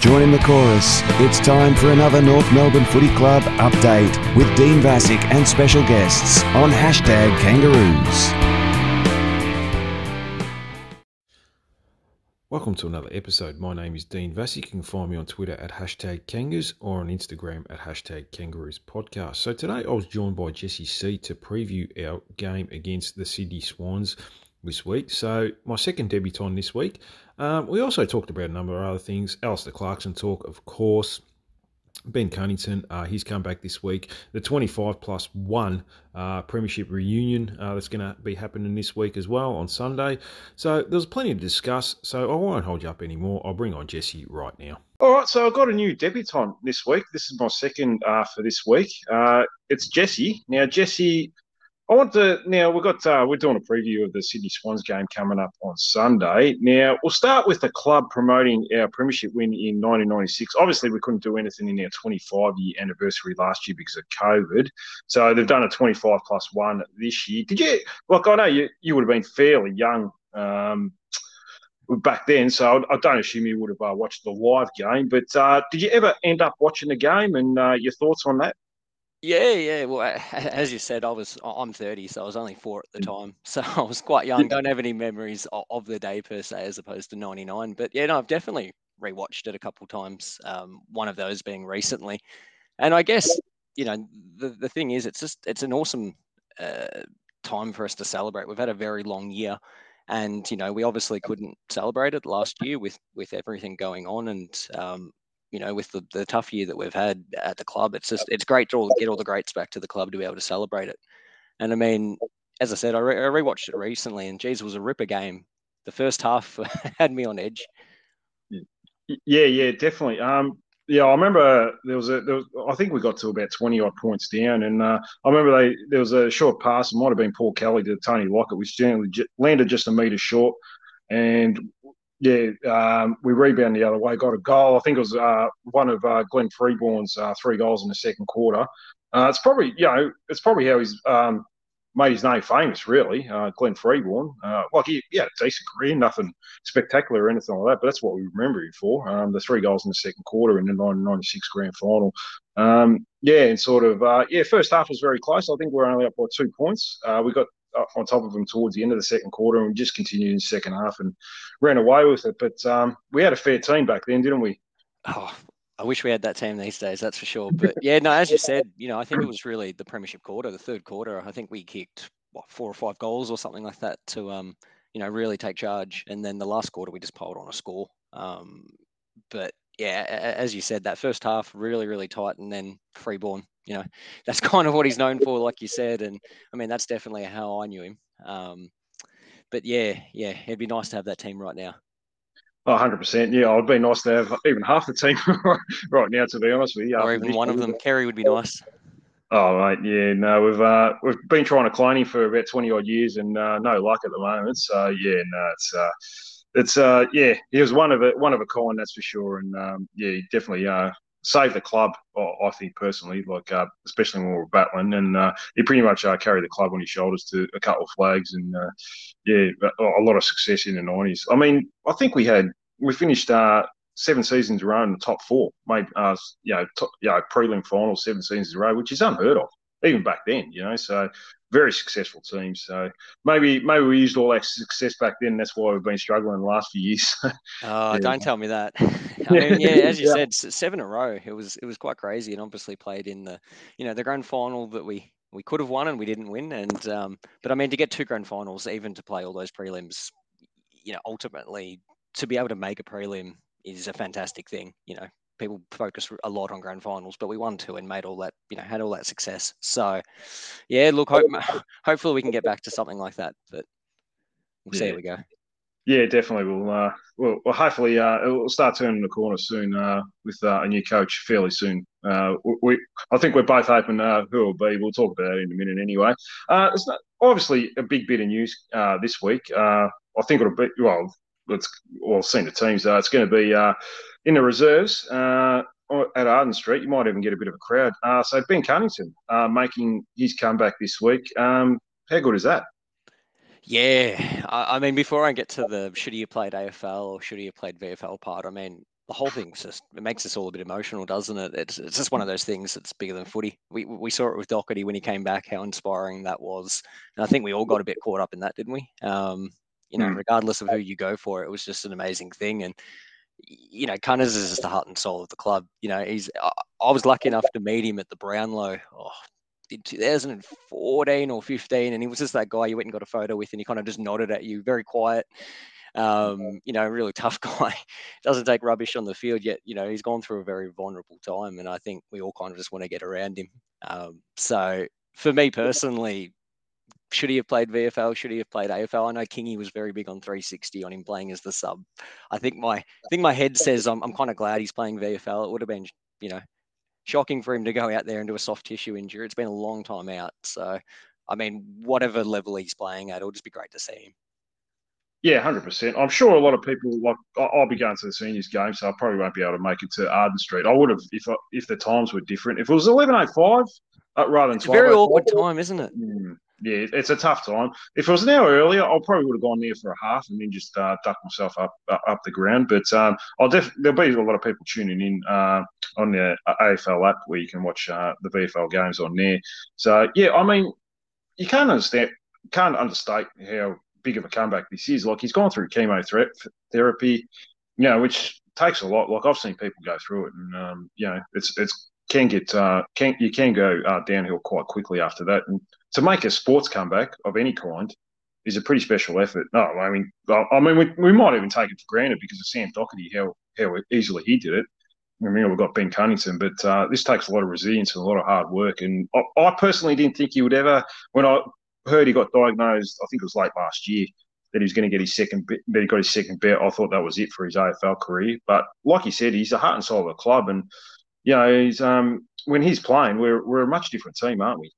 Join in the chorus. It's time for another North Melbourne Footy Club update with Dean Vasick and special guests on hashtag Kangaroos. Welcome to another episode. My name is Dean Vasick. You can find me on Twitter at hashtag Kangas or on Instagram at hashtag Kangaroos Podcast. So today I was joined by Jesse C to preview our game against the Sydney Swans this week. So my second debutant this week. Um, we also talked about a number of other things. Alastair Clarkson talk, of course. Ben Cunnington, uh, he's come back this week. The 25 plus one uh, Premiership reunion uh, that's going to be happening this week as well on Sunday. So there's plenty to discuss. So I won't hold you up anymore. I'll bring on Jesse right now. All right, so I've got a new debutant this week. This is my second uh, for this week. Uh, it's Jesse. Now, Jesse I want to now we've got uh, we're doing a preview of the Sydney Swans game coming up on Sunday. Now we'll start with the club promoting our premiership win in 1996. Obviously, we couldn't do anything in our 25 year anniversary last year because of COVID. So they've done a 25 plus one this year. Did you? Like I know you you would have been fairly young. Um, back then, so I don't assume you would have uh, watched the live game. But uh, did you ever end up watching the game, and uh, your thoughts on that? Yeah, yeah. Well, as you said, I was I'm 30, so I was only four at the mm. time, so I was quite young. Don't have any memories of, the day per se, as opposed to 99. But yeah, no, I've definitely rewatched it a couple times. Um, one of those being recently, and I guess you know the the thing is, it's just it's an awesome uh, time for us to celebrate. We've had a very long year, and you know we obviously couldn't celebrate it last year with with everything going on, and um, you know, with the, the tough year that we've had at the club, it's just it's great to all, get all the greats back to the club to be able to celebrate it. And I mean, as I said, I, re- I rewatched it recently, and geez, it was a ripper game. The first half had me on edge. Yeah, yeah, definitely. Um, yeah, I remember there was a. There was, I think we got to about twenty odd points down, and uh, I remember they there was a short pass. It might have been Paul Kelly to Tony Lockett, which generally landed just a metre short, and yeah, um, we rebound the other way, got a goal. I think it was uh, one of uh, Glenn Freeborn's uh, three goals in the second quarter. Uh, it's probably, you know, it's probably how he's um, made his name famous, really. Uh, Glenn Freeborn. Uh, like, he, he, had a decent career, nothing spectacular or anything like that, but that's what we remember him for. Um, the three goals in the second quarter in the 1996 grand final. Um, yeah, and sort of, yeah, first half was very close. I think we we're only up by two points. we got on top of them towards the end of the second quarter, and just continued in the second half and ran away with it. But um, we had a fair team back then, didn't we? Oh, I wish we had that team these days. That's for sure. But yeah, no, as you said, you know, I think it was really the premiership quarter, the third quarter. I think we kicked what four or five goals or something like that to um, you know, really take charge. And then the last quarter, we just piled on a score. Um, but yeah, as you said, that first half really, really tight, and then Freeborn you know, that's kind of what he's known for, like you said. And I mean, that's definitely how I knew him. Um, but yeah, yeah, it'd be nice to have that team right now. Oh, 100%. Yeah, it'd be nice to have even half the team right now, to be honest with you. Or even one of them. Carey would be nice. Oh, mate, yeah, no, we've uh, we've been trying to clone him for about 20 odd years and uh, no luck at the moment. So, yeah, no, it's. Uh, it's uh yeah he was one of a one of a kind that's for sure and um yeah he definitely uh saved the club. I think personally, like uh, especially when we were battling, and uh, he pretty much uh, carried the club on his shoulders to a couple of flags, and uh, yeah, a lot of success in the nineties. I mean, I think we had we finished uh, seven seasons in a row in the top four, made uh, you know, top, you know, prelim finals seven seasons in a row, which is unheard of even back then. You know, so very successful team. So maybe maybe we used all that success back then. That's why we've been struggling the last few years. oh, yeah. don't tell me that. I mean, yeah, as you yeah. said, seven in a row. It was it was quite crazy, and obviously played in the you know the grand final that we we could have won and we didn't win. And um, but I mean to get two grand finals, even to play all those prelims, you know, ultimately to be able to make a prelim is a fantastic thing. You know, people focus a lot on grand finals, but we won two and made all that, you know, had all that success. So, yeah, look, hope, hopefully we can get back to something like that, but we'll see how we go. Yeah, definitely. We'll, uh, well, well, hopefully uh, we'll start turning the corner soon uh, with uh, a new coach fairly soon. Uh, we, I think we're both hoping uh, who will be. We'll talk about it in a minute anyway. Uh, it's not, obviously a big bit of news uh, this week. Uh, I think it'll be well. Let's well, seen the teams. Uh, it's going to be uh, in the reserves uh, at Arden Street. You might even get a bit of a crowd. Uh, so Ben Cunnington uh, making his comeback this week. Um, how good is that? Yeah, I, I, mean, before I get to the should he have played AFL or should he have played VFL part, I mean, the whole thing just it makes us all a bit emotional, doesn't it? It's it's just one of those things that's bigger than footy. We we saw it with Docherty when he came back, how inspiring that was, and I think we all got a bit caught up in that, didn't we? Um, you know, mm. regardless of who you go for, it was just an amazing thing, and you know, Cunners is just the heart and soul of the club. You know, he's I, I was lucky enough to meet him at the Brownlow. Oh, in 2014 or 15, and he was just that guy you went and got a photo with, and he kind of just nodded at you, very quiet. Um, you know, really tough guy. Doesn't take rubbish on the field yet. You know, he's gone through a very vulnerable time, and I think we all kind of just want to get around him. Um, so for me personally, should he have played VFL? Should he have played AFL? I know Kingy was very big on 360 on him playing as the sub. I think my I think my head says I'm, I'm kind of glad he's playing VFL. It would have been, you know, shocking for him to go out there and do a soft tissue injury. It's been a long time out. So, I mean, whatever level he's playing at, it'll just be great to see him. Yeah, hundred percent. I'm sure a lot of people like I'll be going to the seniors game, so I probably won't be able to make it to Arden Street. I would have if if the times were different. If it was eleven oh five uh, rather than it's a very awkward time, isn't it? Mm, yeah, it's a tough time. If it was an hour earlier, I probably would have gone there for a half and then just uh, ducked myself up up the ground. But um, I'll def- there'll be a lot of people tuning in uh, on the uh, AFL app where you can watch uh, the VFL games on there. So yeah, I mean, you can't understand, can't understate how big of a comeback this is. Like he's gone through chemotherapy, therapy you know, which takes a lot. Like I've seen people go through it, and um, you know, it's it's can get uh, can you can go uh, downhill quite quickly after that. And to make a sports comeback of any kind is a pretty special effort. No, I mean, I mean, we, we might even take it for granted because of Sam Docherty, how how easily he did it. I mean, we've got Ben Cunnington, but uh, this takes a lot of resilience and a lot of hard work. And I, I personally didn't think he would ever, when I heard he got diagnosed, I think it was late last year, that he was going to get his second that he got his second bet. I thought that was it for his AFL career. But like he said, he's the heart and soul of the club, and you know, he's um when he's playing, we're we're a much different team, aren't we?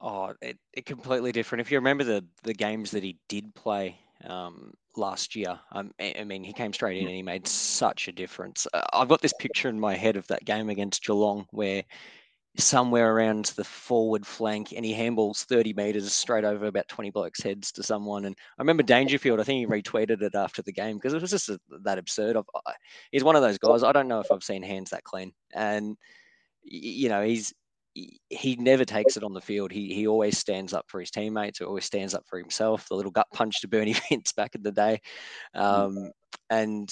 Oh, it, it completely different. If you remember the the games that he did play um, last year, um, I mean, he came straight in and he made such a difference. Uh, I've got this picture in my head of that game against Geelong where somewhere around the forward flank and he handballs 30 meters straight over about 20 blokes' heads to someone. And I remember Dangerfield, I think he retweeted it after the game because it was just a, that absurd. Of, he's one of those guys. I don't know if I've seen hands that clean. And, you know, he's, he never takes it on the field. He he always stands up for his teammates. He always stands up for himself. The little gut punch to Bernie Vince back in the day, um, and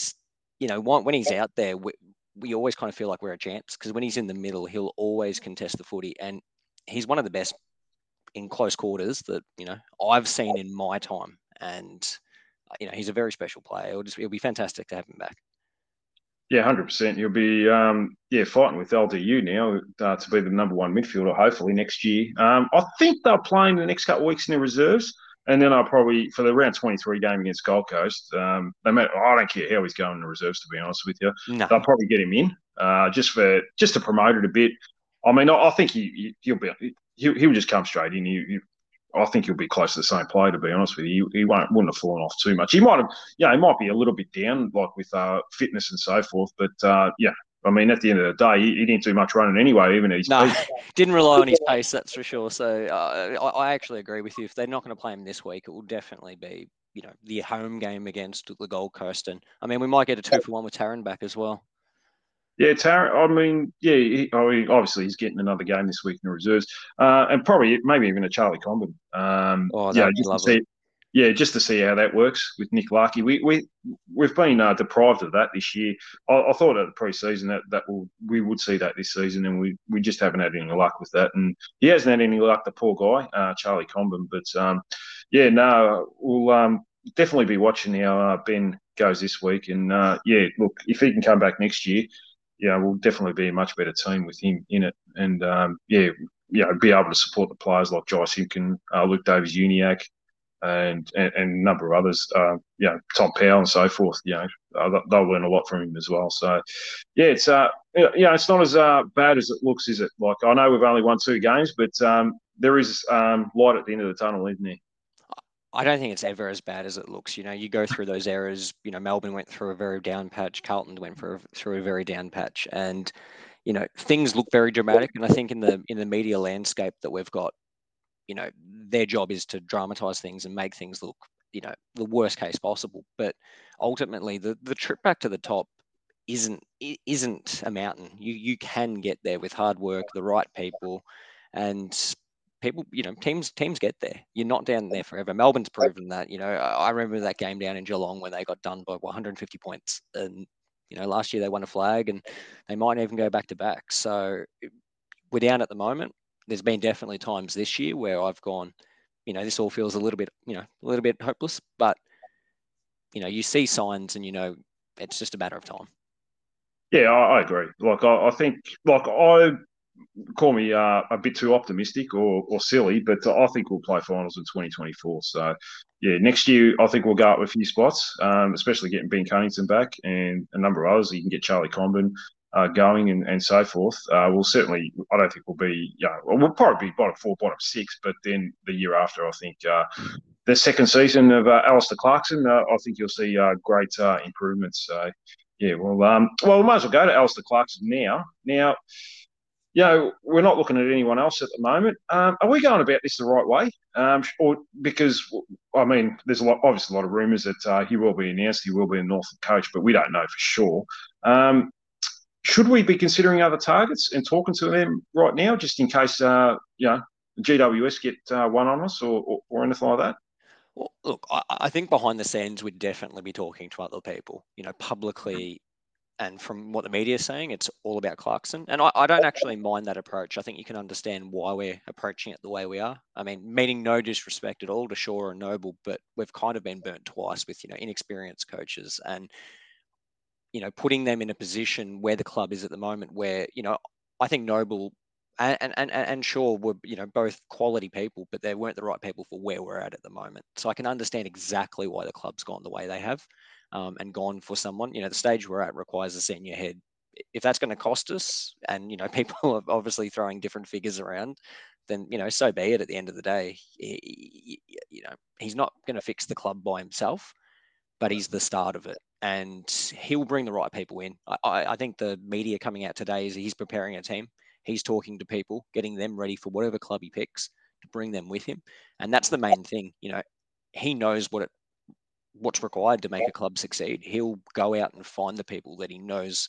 you know when he's out there, we, we always kind of feel like we're a chance because when he's in the middle, he'll always contest the footy, and he's one of the best in close quarters that you know I've seen in my time. And you know he's a very special player. It'll just it'll be fantastic to have him back. Yeah, hundred percent. You'll be um, yeah fighting with LDU now uh, to be the number one midfielder, hopefully next year. Um, I think they're playing the next couple of weeks in the reserves, and then I'll probably for the round twenty three game against Gold Coast. Um, they may, I don't care how he's going in the reserves, to be honest with you. No. They'll probably get him in uh, just for just to promote it a bit. I mean, I, I think he, he'll be he, he'll just come straight in. He, he, I think he'll be close to the same player. To be honest with you, he, he won't wouldn't have fallen off too much. He might have, yeah, he might be a little bit down, like with uh, fitness and so forth. But uh, yeah, I mean, at the end of the day, he, he didn't do much running anyway, even his no, didn't rely on his pace, that's for sure. So uh, I, I, actually agree with you. If they're not going to play him this week, it will definitely be you know the home game against the Gold Coast, and I mean we might get a two for one with Tarrant back as well. Yeah, Tarrant. I mean, yeah. He, I mean, obviously he's getting another game this week in the reserves, uh, and probably maybe even a Charlie Comben. Um, oh, yeah, just lovely. To see, yeah, just to see how that works with Nick Larkey. We we we've been uh, deprived of that this year. I, I thought at the preseason that that will, we would see that this season, and we, we just haven't had any luck with that. And he hasn't had any luck, the poor guy, uh, Charlie Comben. But um, yeah, no, we'll um, definitely be watching how uh, Ben goes this week. And uh, yeah, look, if he can come back next year, yeah, we'll definitely be a much better team with him in it. And um, yeah, you know, be able to support the players like Josh Simpkin, uh, Luke Davies Uniacke, and, and, and a number of others, uh, you know, Tom Powell and so forth. You know, uh, they'll learn a lot from him as well. So, yeah, it's uh, you know, it's not as uh, bad as it looks, is it? Like I know we've only won two games, but um, there is um, light at the end of the tunnel, isn't there? I don't think it's ever as bad as it looks. You know, you go through those eras. You know, Melbourne went through a very down patch. Carlton went for, through a very down patch, and you know things look very dramatic. And I think in the in the media landscape that we've got, you know, their job is to dramatize things and make things look, you know, the worst case possible. But ultimately, the the trip back to the top isn't isn't a mountain. You you can get there with hard work, the right people, and people. You know, teams teams get there. You're not down there forever. Melbourne's proven that. You know, I remember that game down in Geelong when they got done by 150 points, and you know last year they won a flag, and they might even go back to back. So we're down at the moment. There's been definitely times this year where I've gone, you know, this all feels a little bit, you know, a little bit hopeless, but you know, you see signs and you know it's just a matter of time. Yeah, I, I agree. Like I, I, think, like I call me uh, a bit too optimistic or, or silly, but I think we'll play finals in 2024. So yeah, next year I think we'll go up a few spots, um, especially getting Ben Cunnington back and a number of others. You can get Charlie Comben. Uh, going and, and so forth, uh, we'll certainly. I don't think we'll be. You know, we'll probably be bottom four, bottom six, but then the year after, I think uh, the second season of uh, Alastair Clarkson, uh, I think you'll see uh, great improvements. So, yeah, well, um, well, we might as well go to Alastair Clarkson now. Now, you know, we're not looking at anyone else at the moment. Um, are we going about this the right way? Um, or because I mean, there's a lot, obviously a lot of rumours that uh, he will be announced, he will be a Northern coach, but we don't know for sure. Um, should we be considering other targets and talking to them right now, just in case, uh, you know, GWS get uh, one on us or, or, or anything like that? Well, look, I, I think behind the scenes we'd definitely be talking to other people. You know, publicly, and from what the media is saying, it's all about Clarkson. And I, I, don't actually mind that approach. I think you can understand why we're approaching it the way we are. I mean, meaning no disrespect at all to Shaw and Noble, but we've kind of been burnt twice with, you know, inexperienced coaches and, you know, putting them in a position where the club is at the moment where, you know, I think Noble and and and Shaw were you know both quality people, but they weren't the right people for where we're at at the moment. So I can understand exactly why the club's gone the way they have, um, and gone for someone. You know, the stage we're at requires a senior head. If that's going to cost us, and you know, people are obviously throwing different figures around, then you know, so be it. At the end of the day, he, you know, he's not going to fix the club by himself, but he's the start of it, and he'll bring the right people in. I, I think the media coming out today is he's preparing a team He's talking to people, getting them ready for whatever club he picks to bring them with him. And that's the main thing. You know, he knows what it what's required to make a club succeed. He'll go out and find the people that he knows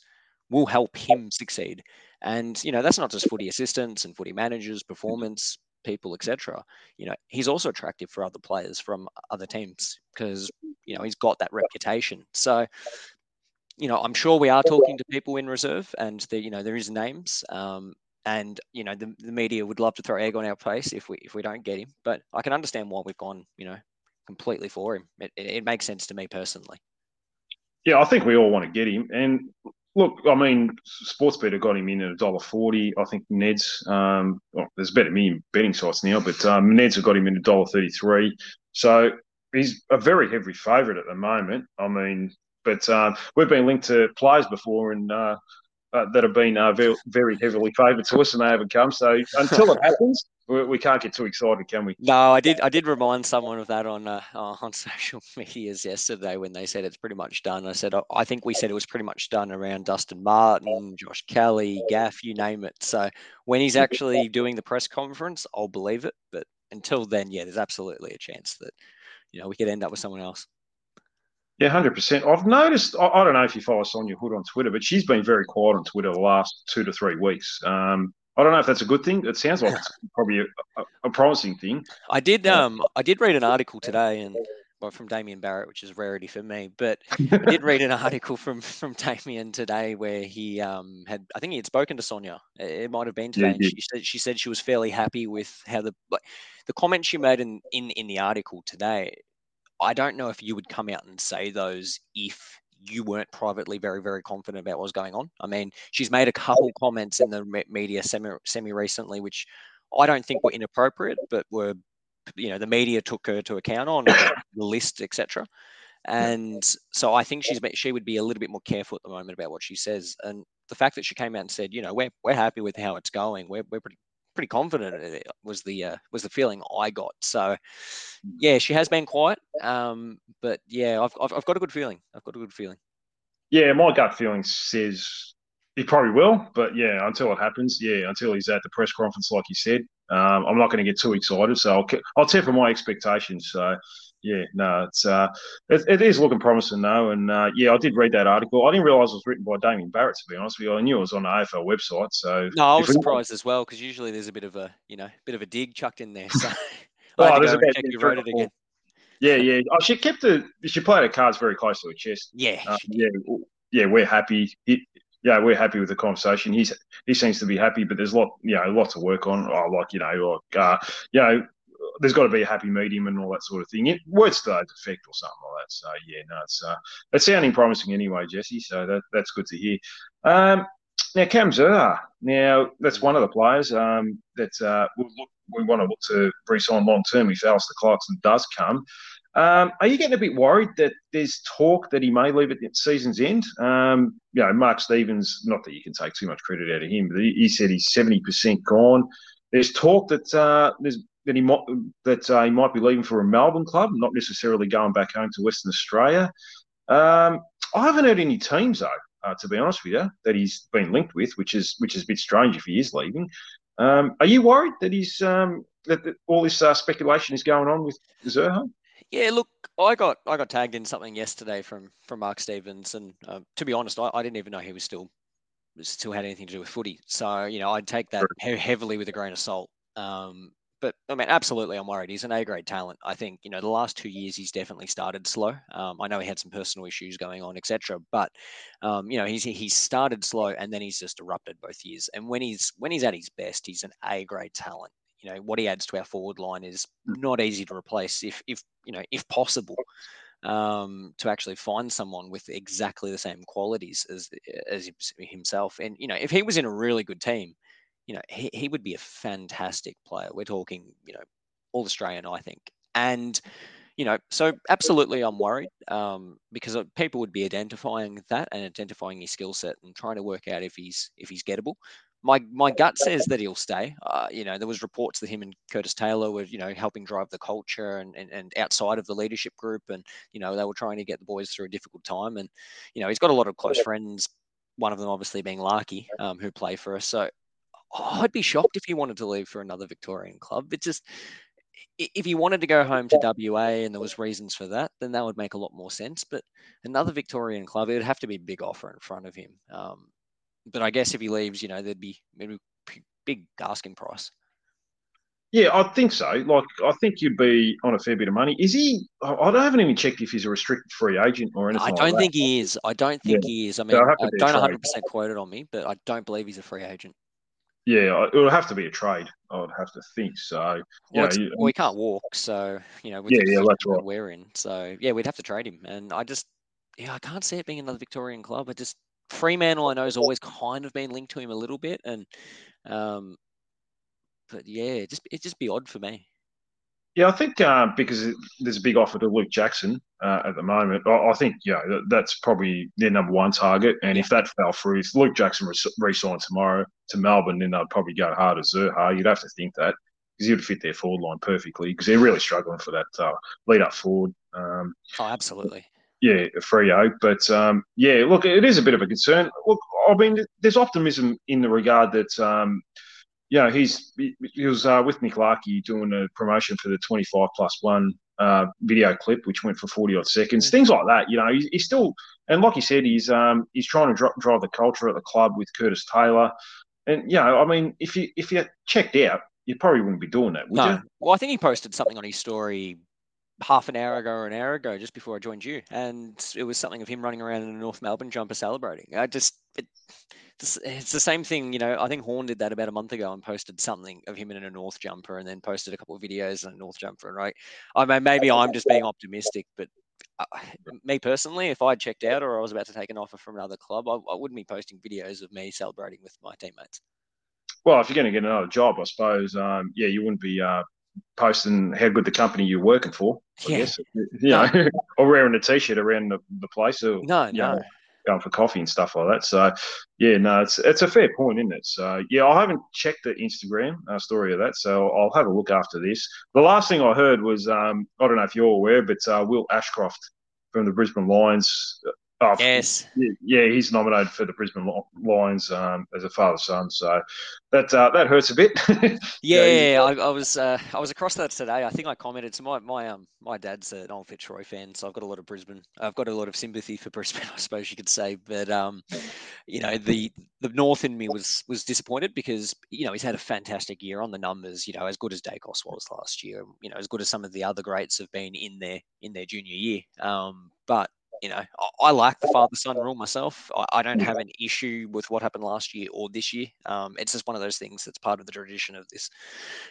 will help him succeed. And you know, that's not just footy assistants and footy managers, performance people, etc. You know, he's also attractive for other players from other teams because you know he's got that reputation. So you know, I'm sure we are talking to people in reserve, and the, you know there is names. Um, and you know the, the media would love to throw egg on our face if we if we don't get him. But I can understand why we've gone you know completely for him. It, it, it makes sense to me personally. Yeah, I think we all want to get him. And look, I mean, Sportsbet got him in at a dollar forty. I think Ned's um, well, there's better me betting sites now, but um, Ned's have got him in a dollar thirty three. So he's a very heavy favourite at the moment. I mean, but um, we've been linked to players before, and uh, uh, that have been uh, very, very heavily favoured to us, and they haven't come. So until it happens, we, we, can't get too excited, can we? No, I did. I did remind someone of that on uh, on social medias yesterday when they said it's pretty much done. I said I think we said it was pretty much done around Dustin Martin, Josh Kelly, Gaff, you name it. So when he's actually doing the press conference, I'll believe it. But until then, yeah, there's absolutely a chance that you know we could end up with someone else. Yeah, hundred percent. I've noticed. I, I, don't know if you follow Sonja Hood on Twitter, but she's been very quiet on Twitter the last two to three weeks. Um, I don't know if that's a good thing. It sounds like it's probably a, a, a promising thing. I did. Um, I did read an article today, and well, from Damien Barrett, which is a rarity for me. But I did read an article from from Damien today where he um had. I think he had spoken to Sonja. It might have been today. Yeah, she said she said she was fairly happy with how the like the comments she made in in in the article today I don't know if you would come out and say those if you weren't privately very, very confident about what was going on. I mean, she's made a couple oh. comments in the media semi, semi recently, which I don't think were inappropriate, but were, you know, the media took her to account on the list, etc. And so I think she's she would be a little bit more careful at the moment about what she says. And the fact that she came out and said, you know, we're we're happy with how it's going. We're we're pretty pretty confident it was the uh, was the feeling I got. So yeah, she has been quiet, um, but yeah, I've, I've, I've got a good feeling. I've got a good feeling. Yeah, my gut feeling says he probably will, but yeah, until it happens, yeah, until he's at the press conference, like you said, um, I'm not going to get too excited. So I'll I'll temper my expectations. So yeah, no, it's uh, it, it is looking promising though, and uh, yeah, I did read that article. I didn't realise it was written by Damien Barrett. To be honest with you, I knew it was on the AFL website. So no, I was surprised as well because usually there's a bit of a you know bit of a dig chucked in there. So oh, there's a check you wrote it again. Yeah, yeah. Oh, she kept the she played her cards very close to her chest. Yeah, uh, yeah, yeah. We're happy. It, yeah, we're happy with the conversation. He's he seems to be happy, but there's a lot, you know, a lot to work on. Oh, like you know, like uh, you know, there's got to be a happy medium and all that sort of thing. It, words to that effect or something like that. So yeah, no, it's uh, it's sounding promising anyway, Jesse. So that that's good to hear. Um, now Cam Zurhaar, now that's one of the players um, that uh, we'll look, we want to look to re-sign long term if Alastair Clarkson does come. Um, are you getting a bit worried that there's talk that he may leave at the season's end? Um, you know, Mark Stevens, not that you can take too much credit out of him, but he, he said he's 70% gone. There's talk that uh, there's that he might that uh, he might be leaving for a Melbourne club, not necessarily going back home to Western Australia. Um, I haven't heard any teams though, uh, to be honest with you, that he's been linked with, which is which is a bit strange if he is leaving. Um, are you worried that he's um, that, that, all this uh, speculation is going on with Zurhaar? Yeah, look, I got I got tagged in something yesterday from from Mark Stevens, and uh, to be honest, I, I, didn't even know he was still still had anything to do with footy. So you know, I'd take that he- heavily with a grain of salt. Um, but I mean, absolutely, I'm worried. He's an A grade talent. I think you know the last two years he's definitely started slow. Um, I know he had some personal issues going on, etc. But um, you know he's he's started slow and then he's just erupted both years. And when he's when he's at his best, he's an A grade talent. You know what he adds to our forward line is hmm. not easy to replace if if you know if possible. Um, to actually find someone with exactly the same qualities as as himself, and you know, if he was in a really good team, you know, he, he would be a fantastic player. We're talking, you know, all Australian, I think. And, you know, so absolutely I'm worried um, because people would be identifying that and identifying his skill set and trying to work out if he's if he's gettable. My my gut says that he'll stay. Uh, you know, there was reports that him and Curtis Taylor were, you know, helping drive the culture and, and, and outside of the leadership group. And, you know, they were trying to get the boys through a difficult time. And, you know, he's got a lot of close friends, one of them obviously being Larkey, um, who play for us. So oh, I'd be shocked if he wanted to leave for another Victorian club. It just if he wanted to go home to WA and there was reasons for that, then that would make a lot more sense. But another Victorian club, it would have to be a big offer in front of him. Um, but I guess if he leaves, you know, there'd be maybe big asking price. Yeah, I think so. Like, I think you'd be on a fair bit of money. Is he? I haven't even checked if he's a restricted free agent or anything. I don't like think he is. I don't think yeah. he is. I mean, I don't 100 percent quote it on me, but I don't believe he's a free agent. Yeah, it would have to be a trade. I would have to think so. Well, know, well we can't walk, so you know, yeah, yeah, that's right. We're in, so yeah, we'd have to trade him, and I just, yeah, I can't see it being another Victorian club. I just Fremantle, I know, has always kind of been linked to him a little bit, and um, but yeah, just it just be odd for me. Yeah, I think uh, because there's a big offer to Luke Jackson uh, at the moment, I, I, think yeah, that's probably their number one target. And if that fell through, if Luke Jackson re-signed tomorrow to Melbourne, then they'd probably go hard at Zurhaar. You'd have to think that because he would fit their forward line perfectly because they're really struggling for that uh, lead up forward. Um, oh, absolutely. Yeah, Freo. But um, yeah, look, it is a bit of a concern. Look, I mean, there's optimism in the regard that um, yeah, he's he was uh, with Nick Larkey doing a promotion for the 25 plus one uh, video clip, which went for 40 odd seconds, mm. things like that. You know, he's, he's still, and like he said, he's um, he's trying to dr- drive the culture at the club with Curtis Taylor. And, you know, I mean, if you if you checked out, you probably wouldn't be doing that, would no. you? Well, I think he posted something on his story half an hour ago or an hour ago, just before I joined you, and it was something of him running around in a North Melbourne jumper celebrating. I just, it, it's the same thing, you know. I think Horne did that about a month ago and posted something of him in a North jumper, and then posted a couple of videos in a North jumper. Right? I mean, maybe I'm just being optimistic, but uh, me personally, if I checked out or I was about to take an offer from another club, I, I wouldn't be posting videos of me celebrating with my teammates. Well, if you're going to get another job, I suppose, um, yeah, you wouldn't be uh, posting how good the company you're working for. I yeah. guess, you know, or wearing a t-shirt around the, the place. Or, no, no. Know, going for coffee and stuff like that. So, yeah, no, it's it's a fair point, isn't it? So, yeah, I haven't checked the Instagram uh, story of that, so I'll have a look after this. The last thing I heard was um, I don't know if you're aware, but uh, Will Ashcroft from the Brisbane Lions Oh, yes. Yeah, he's nominated for the Brisbane Lions um, as a father son, so that uh, that hurts a bit. yeah, I, I, was uh, I was across that today. I think I commented. So my my um my dad's an old Fitzroy fan, so I've got a lot of Brisbane. I've got a lot of sympathy for Brisbane, I suppose you could say. But um, you know, the the North in me was was disappointed because you know he's had a fantastic year on the numbers. You know, as good as Daicos was last year. You know, as good as some of the other greats have been in their in their junior year. Um, but you know, I, I like the father son rule myself. I, I, don't have an issue with what happened last year or this year. Um, it's just one of those things that's part of the tradition of this,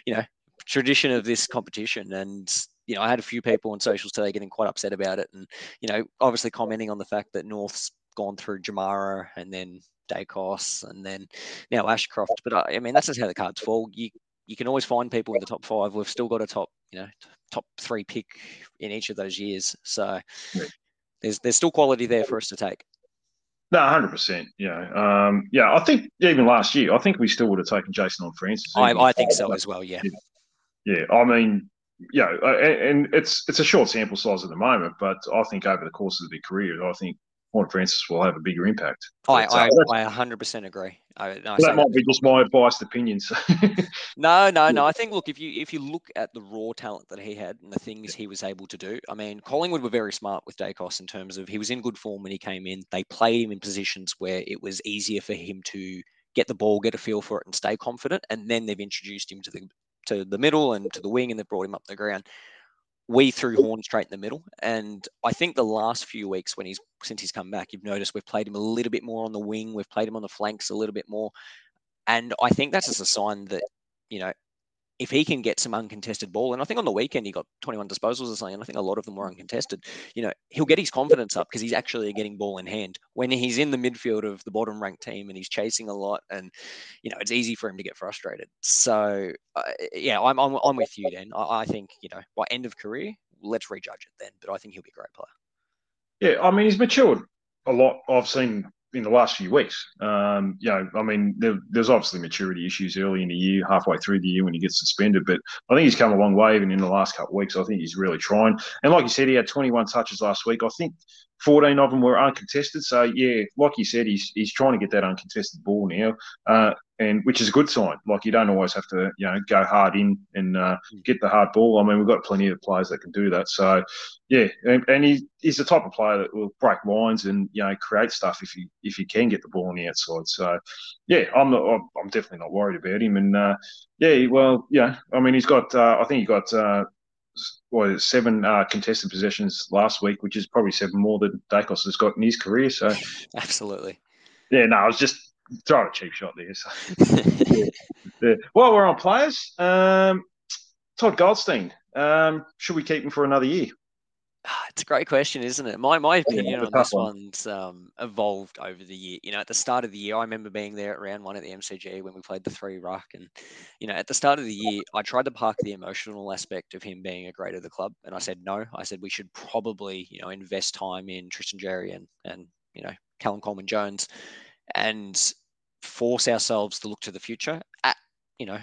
you know, tradition of this competition. And, you know, I had a few people on socials today getting quite upset about it. And, you know, obviously commenting on the fact that North's gone through Jamarra and then Daicos and then now Ashcroft. But I, I mean, that's just how the cards fall. You, you can always find people in the top five. We've still got a top, you know, top three pick in each of those years. So, there's there's still quality there for us to take. No, hundred percent. Yeah, um, yeah. I think even last year, I think we still would have taken Jason Horne-Francis. I, I think so as well. Yeah. Yeah, I mean, yeah, and, and, it's it's a short sample size at the moment, but I think over the course of their career, I think Horne-Francis will have a bigger impact. I, I, I 100% agree. I, no, that might be just my biased opinion. So. no, no, no. I think look if you if you look at the raw talent that he had and the things he was able to do. I mean, Collingwood were very smart with Daicos in terms of he was in good form when he came in. They played him in positions where it was easier for him to get the ball, get a feel for it, and stay confident. And then they've introduced him to the to the middle and to the wing, and they've brought him up the ground we threw Horne straight in the middle. And I think the last few weeks when he's since he's come back, you've noticed we've played him a little bit more on the wing, we've played him on the flanks a little bit more. And I think that's just a sign that, you know, if he can get some uncontested ball, and I think on the weekend he got 21 disposals or something, and I think a lot of them were uncontested, you know, he'll get his confidence up because he's actually getting ball in hand. When he's in the midfield of the bottom ranked team and he's chasing a lot, and, you know, it's easy for him to get frustrated. So, uh, yeah, I'm, I'm, I'm with you, Dan. I, I think, you know, by end of career, let's rejudge it then, but I think he'll be a great player. Yeah, I mean, he's matured a lot. I've seen in the last few weeks. Um, you know, I mean, there, there's obviously maturity issues early in the year, halfway through the year when he gets suspended, but I think he's come a long way even in the last couple of weeks. I think he's really trying. And like you said, he had 21 touches last week. I think 14 of them were uncontested. So yeah, like you said, he's he's trying to get that uncontested ball now, uh, and which is a good sign. Like you don't always have to you know go hard in and uh, hmm. get the hard ball. I mean, we've got plenty of players that can do that. So yeah, and, and he, he's the type of player that will break lines and you know create stuff if he if he can get the ball on the outside. So yeah, I'm not I'm definitely not worried about him. And uh, yeah, well yeah, I mean he's got uh, I think he got what seven uh, contested possessions last week, which is probably seven more than Daicos has got in his career. So absolutely, yeah. No, I was just throwing a cheap shot there. So. yeah. yeah. While we're on players, um, Todd Goldstein, um, should we keep him for another year? It's a great question, isn't it? My my opinion on this one. one's um, evolved over the year. You know, at the start of the year, I remember being there at round one at the MCG when we played the three ruck, and you know, at the start of the year, I tried to park the emotional aspect of him being a great of the club, and I said no. I said we should probably you know invest time in Tristan Xerri and and you know Callum Coleman Jones, and force ourselves to look to the future. At you know,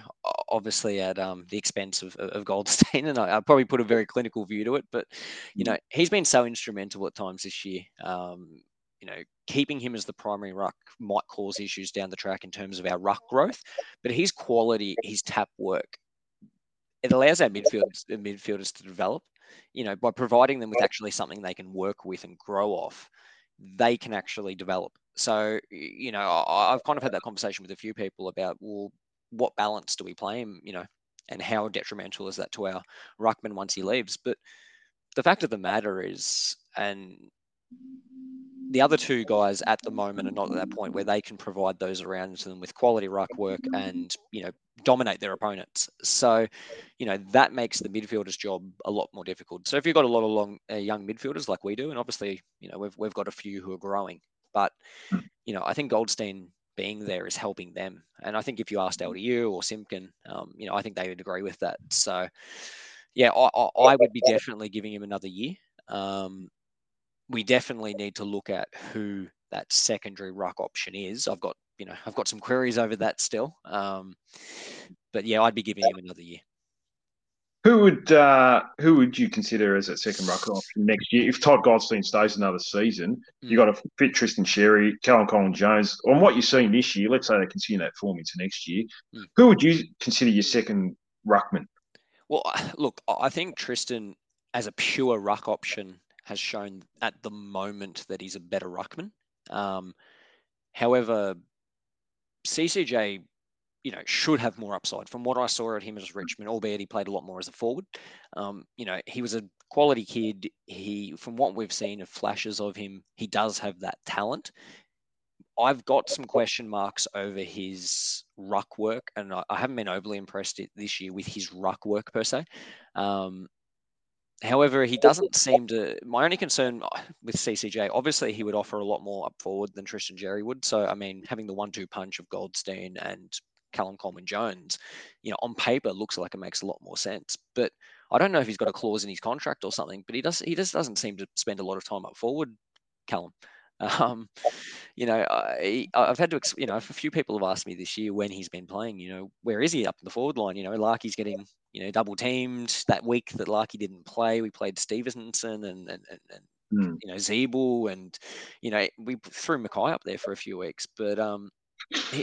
obviously at um, the expense of, of Goldstein. And I, I, probably put a very clinical view to it, but, you mm. know, he's been so instrumental at times this year. Um, you know, keeping him as the primary ruck might cause issues down the track in terms of our ruck growth, but his quality, his tap work, it allows our midfielders, midfielders to develop. You know, by providing them with actually something they can work with and grow off, they can actually develop. So, you know, I've kind of had that conversation with a few people about, well, what balance do we play him, you know, and how detrimental is that to our ruckman once he leaves? But the fact of the matter is, and the other two guys at the moment are not at that point where they can provide those around them with quality ruck work and you know dominate their opponents. So, you know that makes the midfielder's job a lot more difficult. So if you've got a lot of long uh, young midfielders like we do, and obviously you know we've we've got a few who are growing, but you know I think Goldstein being there is helping them. And I think if you asked mm-hmm. LDU or Simpkin, um, you know, I think they would agree with that. So, yeah, I, I, would be definitely giving him another year. Um, we definitely need to look at who that secondary ruck option is. I've got, you know, I've got some queries over that still. Um, but yeah, I'd be giving him another year. Who would uh, who would you consider as a second ruck option next year if Todd Goldstein stays another season? Mm. You got to fit Tristan Xerri, Callum Coleman Jones. On what you've seen this year, let's say they continue that form into next year. Mm. Who would you consider your second ruckman? Well, look, I think Tristan as a pure ruck option has shown at the moment that he's a better ruckman. Um, however, CCJ you know, should have more upside. From what I saw at him as Richmond, albeit he played a lot more as a forward. Um, you know, he was a quality kid. He, from what we've seen of flashes of him, he does have that talent. I've got some question marks over his ruck work, and I, I haven't been overly impressed this year with his ruck work per se. Um, However, he doesn't seem to. My only concern uh, with CCJ, obviously, he would offer a lot more up forward than Tristan Xerri would. So, I mean, having the one-two punch of Goldstein and Callum Coleman Jones, you know, on paper looks like it makes a lot more sense. But I don't know if he's got a clause in his contract or something. But he does. He just doesn't seem to spend a lot of time up forward, Callum. Um, you know, I, have had to, you know, a few people have asked me this year when he's been playing. You know, where is he up in the forward line? You know, Larkey's getting, you know, double teamed that week that Larkey didn't play. We played Stevenson and and and, and mm. you know Ziebell and you know we threw Mackay up there for a few weeks, but um,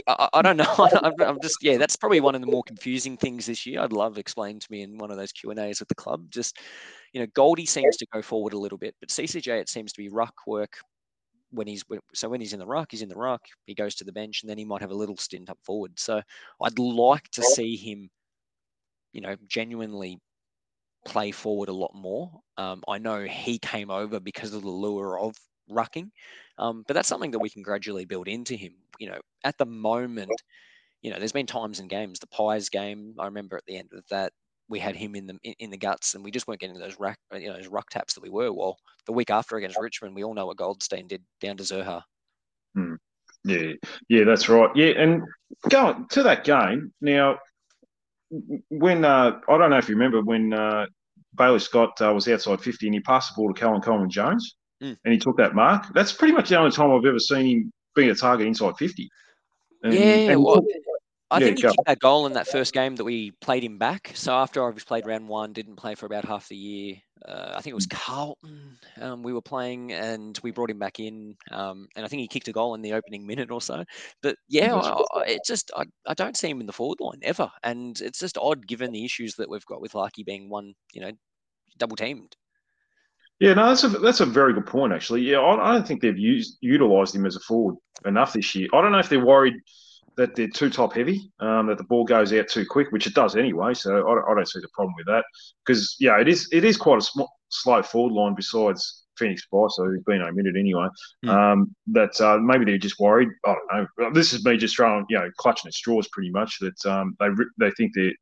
I, I, don't know. I'm, I'm, just yeah. That's probably one of the more confusing things this year. I'd love explained to me in one of those Q and A's at the club. Just you know, Goldie seems to go forward a little bit, but CCJ it seems to be ruck work when he's so when he's in the ruck, he's in the ruck. He goes to the bench, and then he might have a little stint up forward. So I'd like to see him, you know, genuinely play forward a lot more. Um, I know he came over because of the lure of rucking. Um, but that's something that we can gradually build into him. You know, at the moment, you know, there's been times in games, the Pies game, I remember at the end of that, we had him in the in the guts, and we just weren't getting those rack, you know, those ruck taps that we were. Well, the week after against Richmond, we all know what Goldstein did down to Zurhaar. Hmm. Yeah, yeah, that's right. Yeah, and going to that game now, when uh, I don't know if you remember when uh, Bailey Scott uh, was outside fifty and he passed the ball to Callum Coleman Jones mm. and he took that mark. That's pretty much the only time I've ever seen him being a target inside 50. And, yeah, and, well, I yeah, think he kicked that goal in that first game that we played him back. So after I was played round one, didn't play for about half the year. Uh, I think it was Carlton um, we were playing, and we brought him back in. Um, and I think he kicked a goal in the opening minute or so. But yeah, I, I, it just I, I don't see him in the forward line ever, and it's just odd given the issues that we've got with Larkey being one, you know, double teamed. Yeah, no, that's a that's a very good point actually. Yeah, I, I don't think they've used utilised him as a forward enough this year. I don't know if they're worried that they're too top heavy, um, that the ball goes out too quick, which it does anyway. So I, I don't see the problem with that because yeah, it is it is quite a sm- slow forward line besides Phoenix Spicer, who's been omitted anyway. Mm. Um, that uh, maybe they're just worried. I don't know. This is me just throwing you know clutching at straws pretty much. That um, they they think they're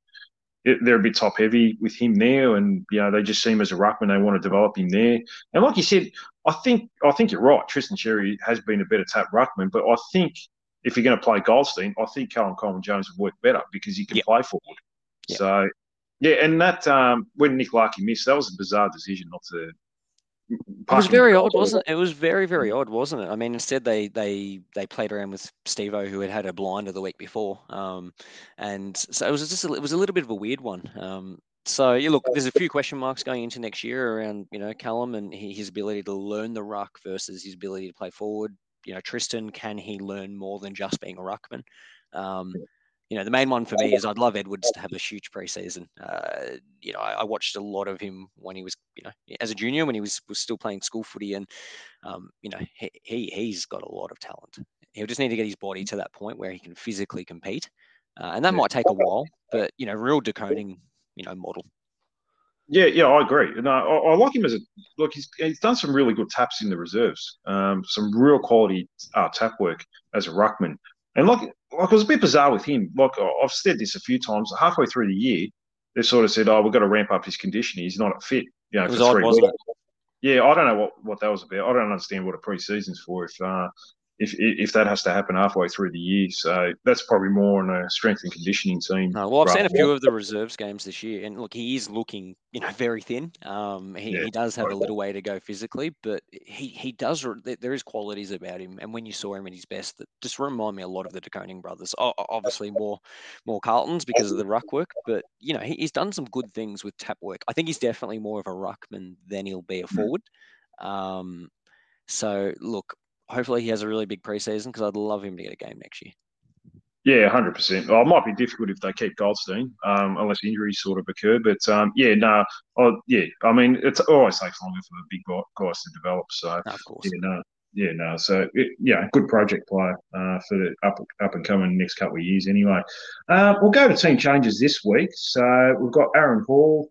they're a bit top heavy with him there, and you know they just see him as a ruckman. They want to develop him there, and like you said, I think I think you're right. Tristan Xerri has been a better tap ruckman, but I think if you're going to play Goldstein, I think Callum Coleman Jones would work better because he can yep. play forward. Yep. So yeah, and that um, when Nick Larkey missed, that was a bizarre decision not to it was very odd, wasn't it? It was very, very odd, wasn't it? I mean, instead they they they played around with Stevo, who had had a blinder the week before, um, and so it was just a, it was a little bit of a weird one. Um, so yeah, look, there's a few question marks going into next year around you know Callum and his ability to learn the ruck versus his ability to play forward. You know, Tristan, can he learn more than just being a ruckman? Um, you know, the main one for me is I'd love Edwards to have a huge preseason. Uh, you know, I, I, watched a lot of him when he was, you know, as a junior when he was was still playing school footy, and um, you know, he, he he's got a lot of talent. He'll just need to get his body to that point where he can physically compete, uh, and that might take a while. But you know, real decoding, you know, model. Yeah, yeah, I agree. And I, I, like him as a look. He's, he's done some really good taps in the reserves. Um, some real quality uh, tap work as a ruckman. And like, like it was a bit bizarre with him. Like I've said this a few times. Halfway through the year, they sort of said, "Oh, we've got to ramp up his conditioning. He's not fit." You know, was odd, wasn't it? Yeah, I don't know what, what that was about. I don't understand what a preseason's for. If uh, if if that has to happen halfway through the year. So that's probably more on a strength and conditioning team. No, well, I've seen a few of the reserves games this year, and look, he is looking, you know, very thin. Um, he, yeah, he does have a little way to go physically, but he he does. There is qualities about him, and when you saw him at his best, that just remind me a lot of the De Koning brothers. Obviously, more more Carltons because of the ruck work, but you know, he, he's done some good things with tap work. I think he's definitely more of a ruckman than he'll be a mm. forward. Um, so look, hopefully he has a really big preseason because I'd love him to get a game next year. Yeah, hundred percent. Well, it might be difficult if they keep Goldstein, um, unless injuries sort of occur. But um, yeah, no, oh, yeah. I mean, it always takes longer for the big guys to develop. So no, of course, yeah, no, yeah, no. So it, yeah, good project player uh, for the up up and coming next couple of years. Anyway, uh, we'll go to team changes this week. So we've got Aaron Hall.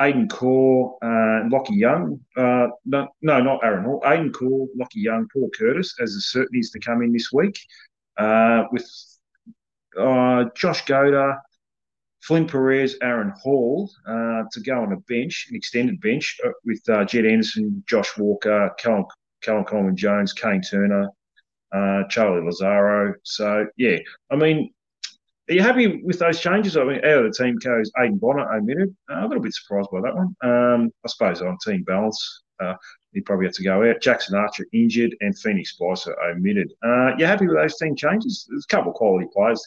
Aidan Corr, uh, Lachie Young. Uh, no, no, not Aaron Hall. Aidan Corr, Lachie Young, Paul Curtis as the certainties to come in this week. Uh, with uh, Josh Goater, Flynn Perez, Aaron Hall uh, to go on a bench, an extended bench uh, with Jed Anderson, Josh Walker, Callum, Callum Coleman Jones, Kane Turner, Charlie Lazzaro. So, yeah, I mean, are you happy with those changes? I mean, out of the team goes Aiden Bonner omitted. Uh, a little bit surprised by that one. Um, I suppose on team balance, uh, he probably had to go out. Jackson Archer injured and Phoenix Spicer omitted. Uh, you happy with those team changes? There's a couple of quality players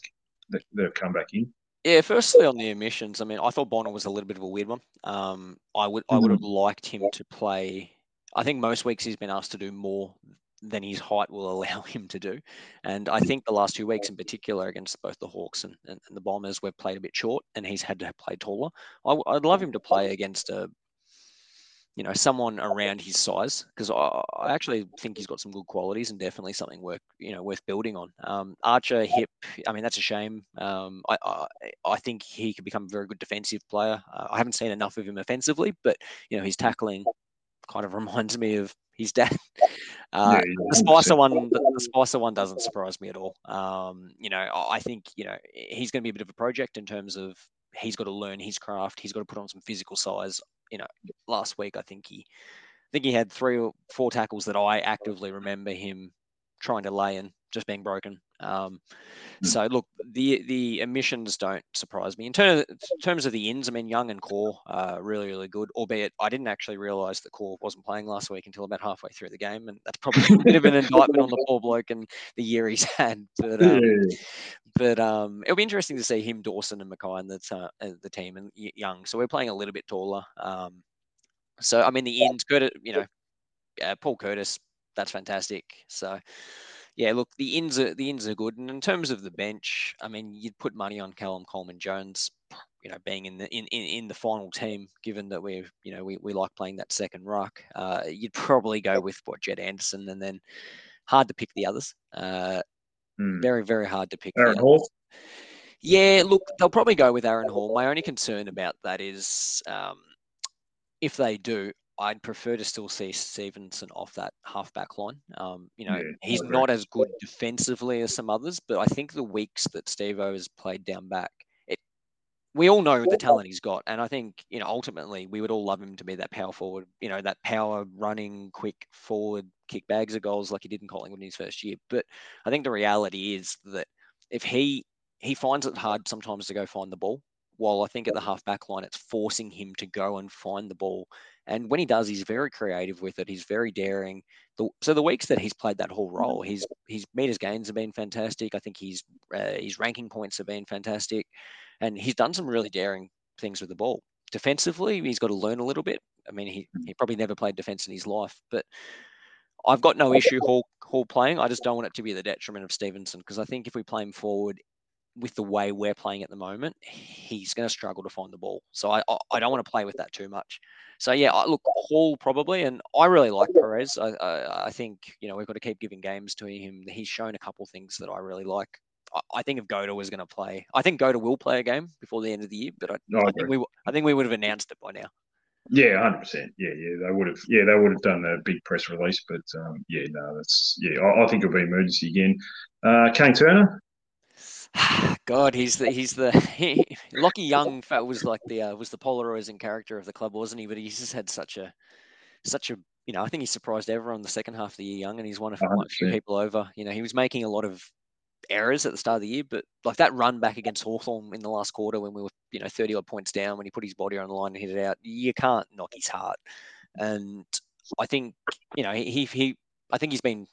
that, that have come back in. Yeah, firstly on the emissions, I mean, I thought Bonner was a little bit of a weird one. Um, I would I would mm-hmm. have liked him to play. I think most weeks he's been asked to do more than his height will allow him to do. And I think the last two weeks in particular against both the Hawks and, and, and the Bombers, we've played a bit short and he's had to play taller. I, would love him to play against a, you know, someone around his size because I, I, actually think he's got some good qualities and definitely something worth, you know, worth building on. Um, Archer, hip, I mean, that's a shame. Um, I, I, I, think he could become a very good defensive player. Uh, I haven't seen enough of him offensively, but, you know, his tackling kind of reminds me of his dad. Uh, yeah, the Spicer one, the, Spicer one doesn't surprise me at all. Um, you know, I think you know he's going to be a bit of a project in terms of he's got to learn his craft. He's got to put on some physical size. You know, last week I think he, I think he had three or four tackles that I actively remember him trying to lay and just being broken. Um, mm. So look, the the emissions don't surprise me in terms of, in terms of the ins. I mean, Young and Corr uh, really really good. Albeit I didn't actually realise that Corr wasn't playing last week until about halfway through the game, and that's probably a bit of an indictment on the poor bloke and the year he's had. But um, but um, it'll be interesting to see him, Dawson, and McKay and the uh, the team and Young. So we're playing a little bit taller. Um, so I mean the ins, good. You know, uh, Paul Curtis, that's fantastic. So yeah, look, the ins are the ins are good, and in terms of the bench, I mean, you'd put money on Callum Coleman Jones, you know, being in the in, in, in the final team, given that we're you know we, we like playing that second ruck. Uh, you'd probably go with what Jed Anderson, and then hard to pick the others. Uh, mm. Very very hard to pick. Aaron Hall. Yeah, look, they'll probably go with Aaron Hall. My only concern about that is um, if they do, I'd prefer to still see Stevenson off that halfback line. Um, you know, yeah, he's not as good defensively as some others, but I think the weeks that Steve O has played down back, it we all know the talent he's got, and I think you know ultimately we would all love him to be that power forward. You know, that power running, quick forward, kick bags of goals like he did in Collingwood in his first year. But I think the reality is that if he he finds it hard sometimes to go find the ball. While I think at the half back line, it's forcing him to go and find the ball and when he does, he's very creative with it. He's very daring. The, so the weeks that he's played that whole mm-hmm. role, his his meters gains have been fantastic. I think his uh, his ranking points have been fantastic, and he's done some really daring things with the ball. Defensively, he's got to learn a little bit. I mean, he, mm. he probably never played defense in his life, but I've got no issue Hall, Hall playing. I just don't want it to be the detriment of Stevenson because I think if we play him forward with the way we're playing at the moment, he's going to struggle to find the ball. So I I don't want to play with that too much. So yeah, I, look, Hall probably, and I really like Perez. I, I, I think you know we've got to keep giving games to him. He's shown a couple things that I really like. I, I think if Goater was going to play, I think Goater will play a game before the end of the year. But I, no, I, I think we, I think we would have announced it by now. Yeah, hundred percent. Yeah, yeah, they would have. Yeah, they would have done a big press release. But um, yeah, no, that's yeah. I, I think it'll be emergency again. Uh, Kane Turner, God, he's the he's the he, Lachie Young was like the uh, was the polarizing character of the club, wasn't he? But he's just had such a such a you know, I think he surprised everyone the second half of the year young, and he's won a few people over. You know, he was making a lot of errors at the start of the year, but like that run back against Hawthorn in the last quarter when we were, you know, 30 odd points down, when he put his body on the line and hit it out, you can't knock his heart. And I think, you know, he, he, I think he's been,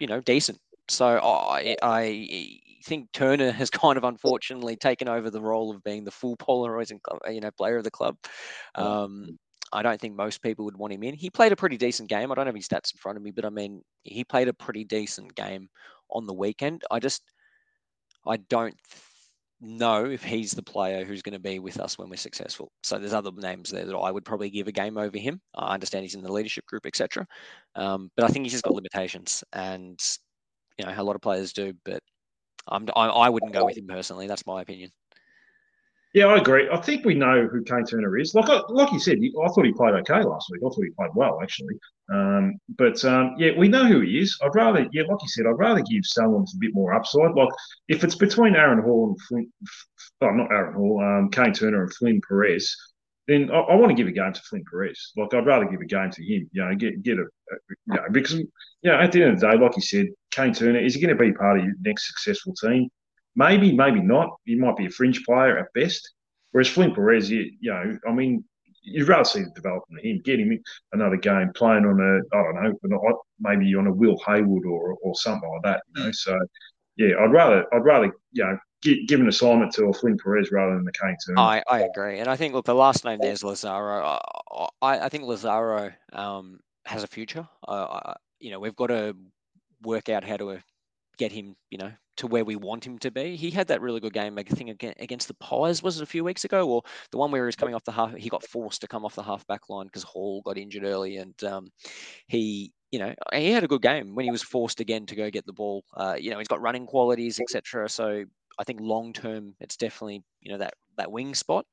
you know, decent. So I, I think Turner has kind of unfortunately taken over the role of being the full polarizing, you know, player of the club. Um, I don't think most people would want him in. He played a pretty decent game. I don't have his stats in front of me, but I mean, he played a pretty decent game on the weekend. I just, I don't know if he's the player who's going to be with us when we're successful. So there's other names there that I would probably give a game over him. I understand he's in the leadership group, etc. Um, but I think he's just got limitations, and you know a lot of players do. But I'm, I, I wouldn't go with him personally. That's my opinion. Yeah, I agree. I think we know who Kane Turner is. Like, like you said, I thought he played okay last week. I thought he played well, actually. Um, but um, yeah, we know who he is. I'd rather, yeah, like you said, I'd rather give someone a bit more upside. Like, if it's between Aaron Hall and Flynn, oh, not Aaron Hall, um, Kane Turner and Flynn Perez, then I, I, want to give a game to Flynn Perez. Like, I'd rather give a game to him. You know, get get a, a you know, because you know, at the end of the day, like you said, Kane Turner is he going to be part of your next successful team? Maybe, maybe not. He might be a fringe player at best. Whereas Flynn Perez, you, you know, I mean, you'd rather see the development of him, get him another game playing on a, I don't know, maybe on a Will Hayward or or something like that. You know, so yeah, I'd rather I'd rather you know give an assignment to a Flynn Perez rather than Kane Turner. I, I agree, and I think look, the last name there's Lazzaro. I, I think Lazzaro um, has a future. Uh, you know, we've got to work out how to get him, you know, to where we want him to be. He had that really good game, I think, against the Pies, was it a few weeks ago? Or the one where he was coming off the half, he got forced to come off the half back line because Hall got injured early. And um, he, you know, he had a good game when he was forced again to go get the ball. Uh, you know, he's got running qualities, etc. So I think long term, it's definitely, you know, that, that wing spot.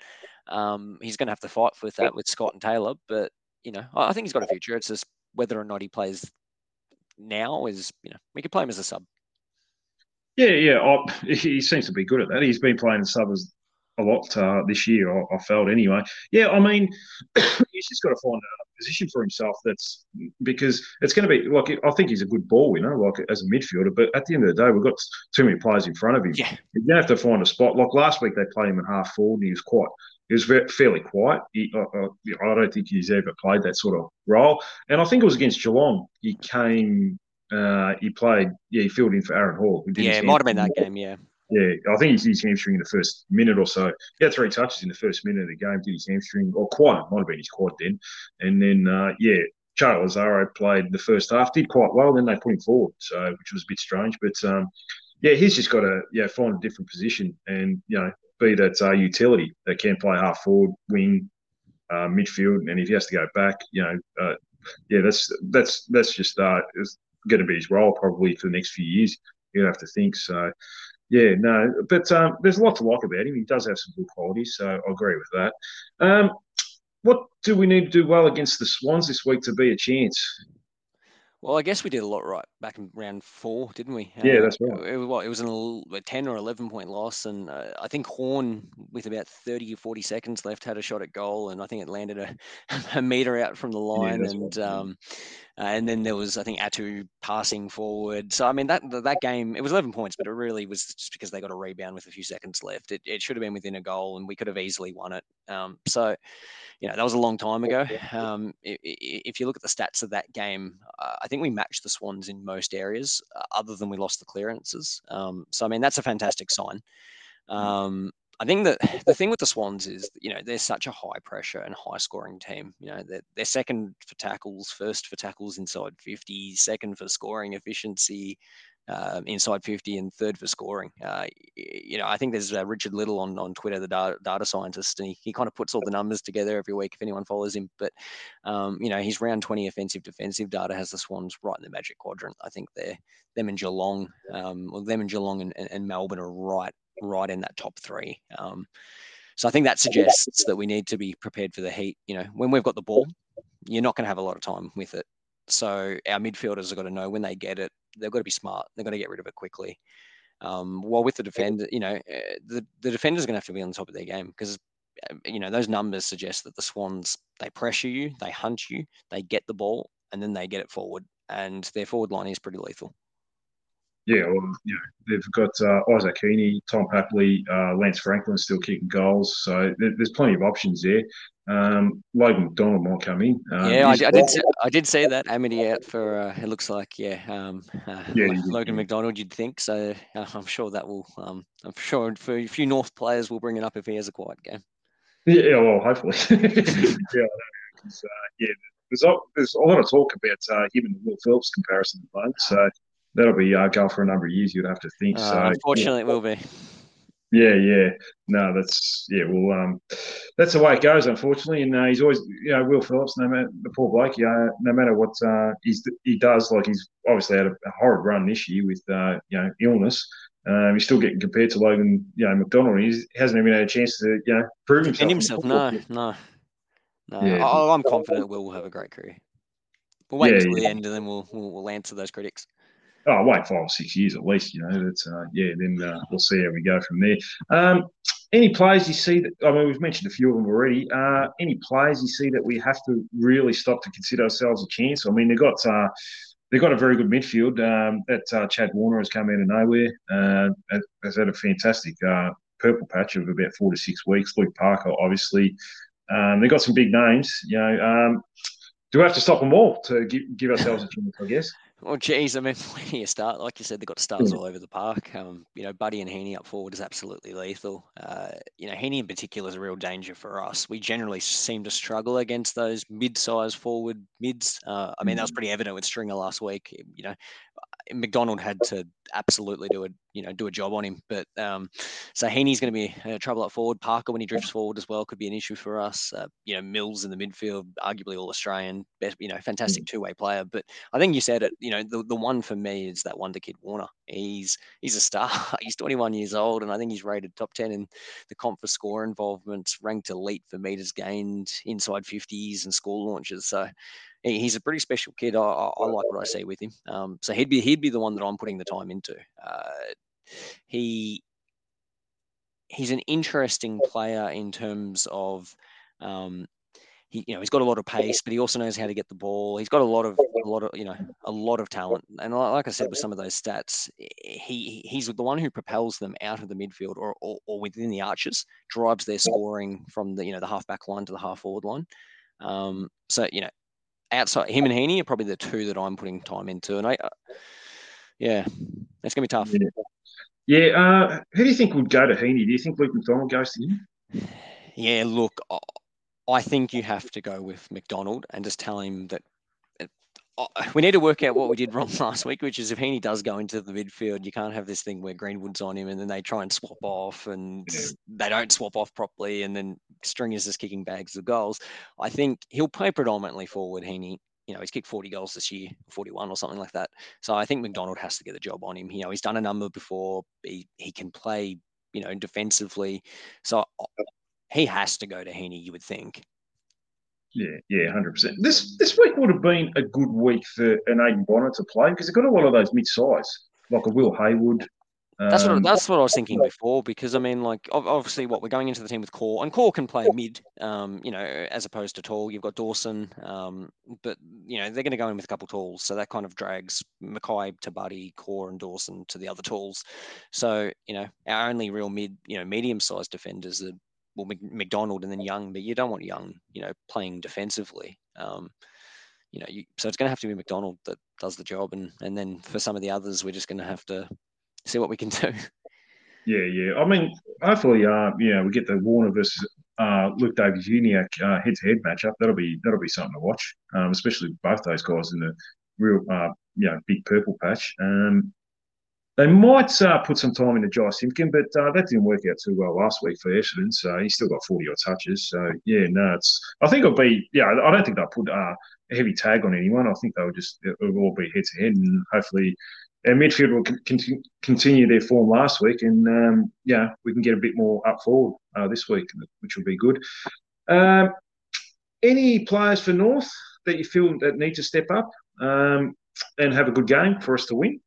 Um, he's going to have to fight with that with Scott and Taylor. But, you know, I think he's got a future. It's just whether or not he plays now is, you know, we could play him as a sub. Yeah, yeah. I, he seems to be good at that. He's been playing the subbers a lot uh, this year. I, I, felt anyway. Yeah, I mean, he's just got to find a position for himself. That's because it's going to be like I think he's a good ball winner, like as a midfielder. But at the end of the day, we've got too many players in front of him. Yeah, you're going to have to find a spot. Like last week, they played him in half forward, and he was quite. He was very, fairly quiet. He, I, I, I don't think he's ever played that sort of role. And I think it was against Geelong. He came uh, he played, yeah, he filled in for Aaron Hall. yeah, it might have been that game, yeah. Yeah, I think he's his hamstring in the first minute or so. He had three touches in the first minute of the game, did his hamstring, or quad, might have been his quad then. And then, uh, yeah, Charles Lazzaro played the first half, did quite well. Then they put him forward, so which was a bit strange. But um, yeah, he's just got to yeah find a different position and you know be that uh, utility that can play half forward, wing, uh, midfield, and if he has to go back, you know, uh, yeah, that's that's that's just uh, going to be his role probably for the next few years. You have to think so. Yeah, no, but um, there's a lot to like about him. He does have some good qualities, so I agree with that. Um, what do we need to do well against the Swans this week to be a chance? Well, I guess we did a lot right back in round four, didn't we? Yeah, uh, that's right. It, it, it was an, a 10 or 11 point loss. And uh, I think Horne, with about 30 or 40 seconds left, had a shot at goal. And I think it landed a, a meter out from the line. Yeah, and right. um, and then there was, I think, Atu passing forward. So, I mean, that that game, it was 11 points, but it really was just because they got a rebound with a few seconds left. It, it should have been within a goal and we could have easily won it. Um, so, you know, that was a long time ago. Um, if, if, you look at the stats of that game, uh, I think we matched the Swans in most areas, uh, other than we lost the clearances. Um, so, I mean, that's a fantastic sign. Mm. Um, I think that the thing with the Swans is, you know, they're such a high pressure and high scoring team. You know, they're, they're second for tackles, first for tackles inside 50, second for scoring efficiency, uh, inside 50 and third for scoring. Uh, you know, I think there's uh, Richard Little on, on Twitter, the data, data scientist, and he, he kind of puts all the numbers together every week if anyone follows him. But, um, you know, his round 20 offensive defensive data has the Swans right in the magic quadrant. I think they're them and Geelong, um, well, them and Geelong and, and, Melbourne are right, right in that top three. Um, so I think that suggests that we need to be prepared for the heat. You know, when we've got the ball, you're not going to have a lot of time with it. So our midfielders have got to know when they get it, they've got to be smart. They've got to get rid of it quickly. Um, while with the defender, you know, uh, the the defender's going to have to be on the top of their game because um, you know those numbers suggest that the Swans they pressure you, they hunt you, they get the ball, and then they get it forward, and their forward line is pretty lethal. Yeah, well, you know, they've got uh, Isaac Heeney, Tom Papley, uh, Lance Franklin still kicking goals, so there, there's plenty of options there. Um, Logan McDonald might come in. Um, yeah, I, I, did. Say, I did say that Amity out for. Uh, it looks like yeah, um, uh, yeah Logan McDonald. You'd think so. Uh, I'm sure that will. Um, I'm sure for a few North players will bring it up if he has a quiet game. Yeah, well, hopefully. yeah, uh, yeah. There's a, there's a lot of talk about uh, him and Will Phillips comparison at the moment. So that'll be uh, going for a number of years. You'd have to think. Uh, so unfortunately, yeah. it will be. Yeah, yeah. No, that's yeah. Well, um, that's the way it goes, unfortunately. And uh, he's always, you know, Will Phillips. No matter the poor bloke, yeah, no matter what uh, he's he does, like he's obviously had a, a horrid run this year with uh, you know illness. Um, he's still getting compared to Logan, you know, McDonald. He hasn't even had a chance to, you know, prove himself. himself, no, no, no. Yeah. I, am confident Will will have a great career. We'll wait yeah, until yeah. the end, and then we'll, we'll we'll answer those critics oh, wait five or six years at least. You know, that's uh, yeah. Then uh, we'll see how we go from there. Um, any players you see that I mean, we've mentioned a few of them already. Uh, any players you see that we have to really stop to consider ourselves a chance? I mean, they've got uh, they've got a very good midfield. Um, that uh, Chad Warner has come out of nowhere. Uh, has had a fantastic purple patch of about four to six weeks. Luke Parker, obviously. Um, they've got some big names. You know, um, do we have to stop them all to give, give ourselves a chance? I guess. Well, geez, I mean, plenty of start. Like you said, they've got stars mm. all over the park. Um, you know, Buddy and Heeney up forward is absolutely lethal. Uh, you know, Heeney in particular is a real danger for us. We generally seem to struggle against those mid-sized forward mids. Uh, I mean, that was mm. pretty evident with Stringer last week. You know, McDonald had to absolutely do a you know do a job on him. But um, so Heeney's going to be uh, trouble up forward. Parker when he drifts forward as well could be an issue for us. Uh, you know Mills in the midfield, arguably all Australian, best you know fantastic mm. two way player. But I think you said it. You know the, the one for me is that wonder kid Warner. He's he's a star. he's 21 years old, and I think he's rated top 10 in the comp for score involvement, ranked elite for meters gained, inside 50s and score launches. So he's a pretty special kid. I, I, like what I see with him. Um, so he'd be he'd be the one that I'm putting the time into. Uh, he he's an interesting player in terms of um, he you know he's got a lot of pace, but he also knows how to get the ball. He's got a lot of a lot of you know a lot of talent, and like I said with some of those stats, he he's the one who propels them out of the midfield or, or, or within the arches, drives their scoring from the you know the half back line to the half forward line. Um, so you know outside him and Heeney are probably the two that I'm putting time into, and I, uh, yeah, it's gonna be tough. Yeah, yeah uh, who do you think would go to Heeney? Do you think Luke McDonald goes to him? Yeah, look, I think you have to go with McDonald and just tell him that we need to work out what we did wrong last week, which is if Heeney does go into the midfield, you can't have this thing where Greenwood's on him and then they try and swap off and they don't swap off properly and then Stringer's just kicking bags of goals. I think he'll play predominantly forward, Heeney. You know, he's kicked 40 goals this year, 41 or something like that. So I think McDonald has to get the job on him. You know, he's done a number before. He, he can play, you know, defensively. So uh, he has to go to Heeney, you would think. Yeah, yeah, hundred percent. This this week would have been a good week for an Aiden Bonner to play because they've got a lot of those mid-size, like a Will Hayward. That's what um, that's what I was thinking before because I mean, like obviously, what we're going into the team with Corr and Corr can play mid, um, you know, as opposed to tall. You've got Dawson, um, but you know they're going to go in with a couple tools, so that kind of drags McKay to Buddy, Corr, and Dawson to the other tools. So you know, our only real mid, you know, medium-sized defenders are well McDonald and then Young, but you don't want Young, you know, playing defensively. Um, you know, you, so it's going to have to be McDonald that does the job, and and then for some of the others, we're just going to have to see what we can do. Yeah, yeah. I mean, hopefully, uh, yeah, we get the Warner versus uh, Luke Davies Uniacke uh, head-to-head matchup. That'll be that'll be something to watch, um, especially both those guys in the real, uh, you know, big purple patch. Um, they might uh, put some time into Jy Simpkin, but uh, that didn't work out too well last week for Essendon. So he's still got 40 odd touches. So, yeah, no, it's, I think it'll be, yeah, I don't think they'll put uh, a heavy tag on anyone. I think they'll just, it'll all be head to head. And hopefully our midfield will con- continue their form last week. And, um, yeah, we can get a bit more up forward uh, this week, which will be good. Um, any players for North that you feel that need to step up um, and have a good game for us to win?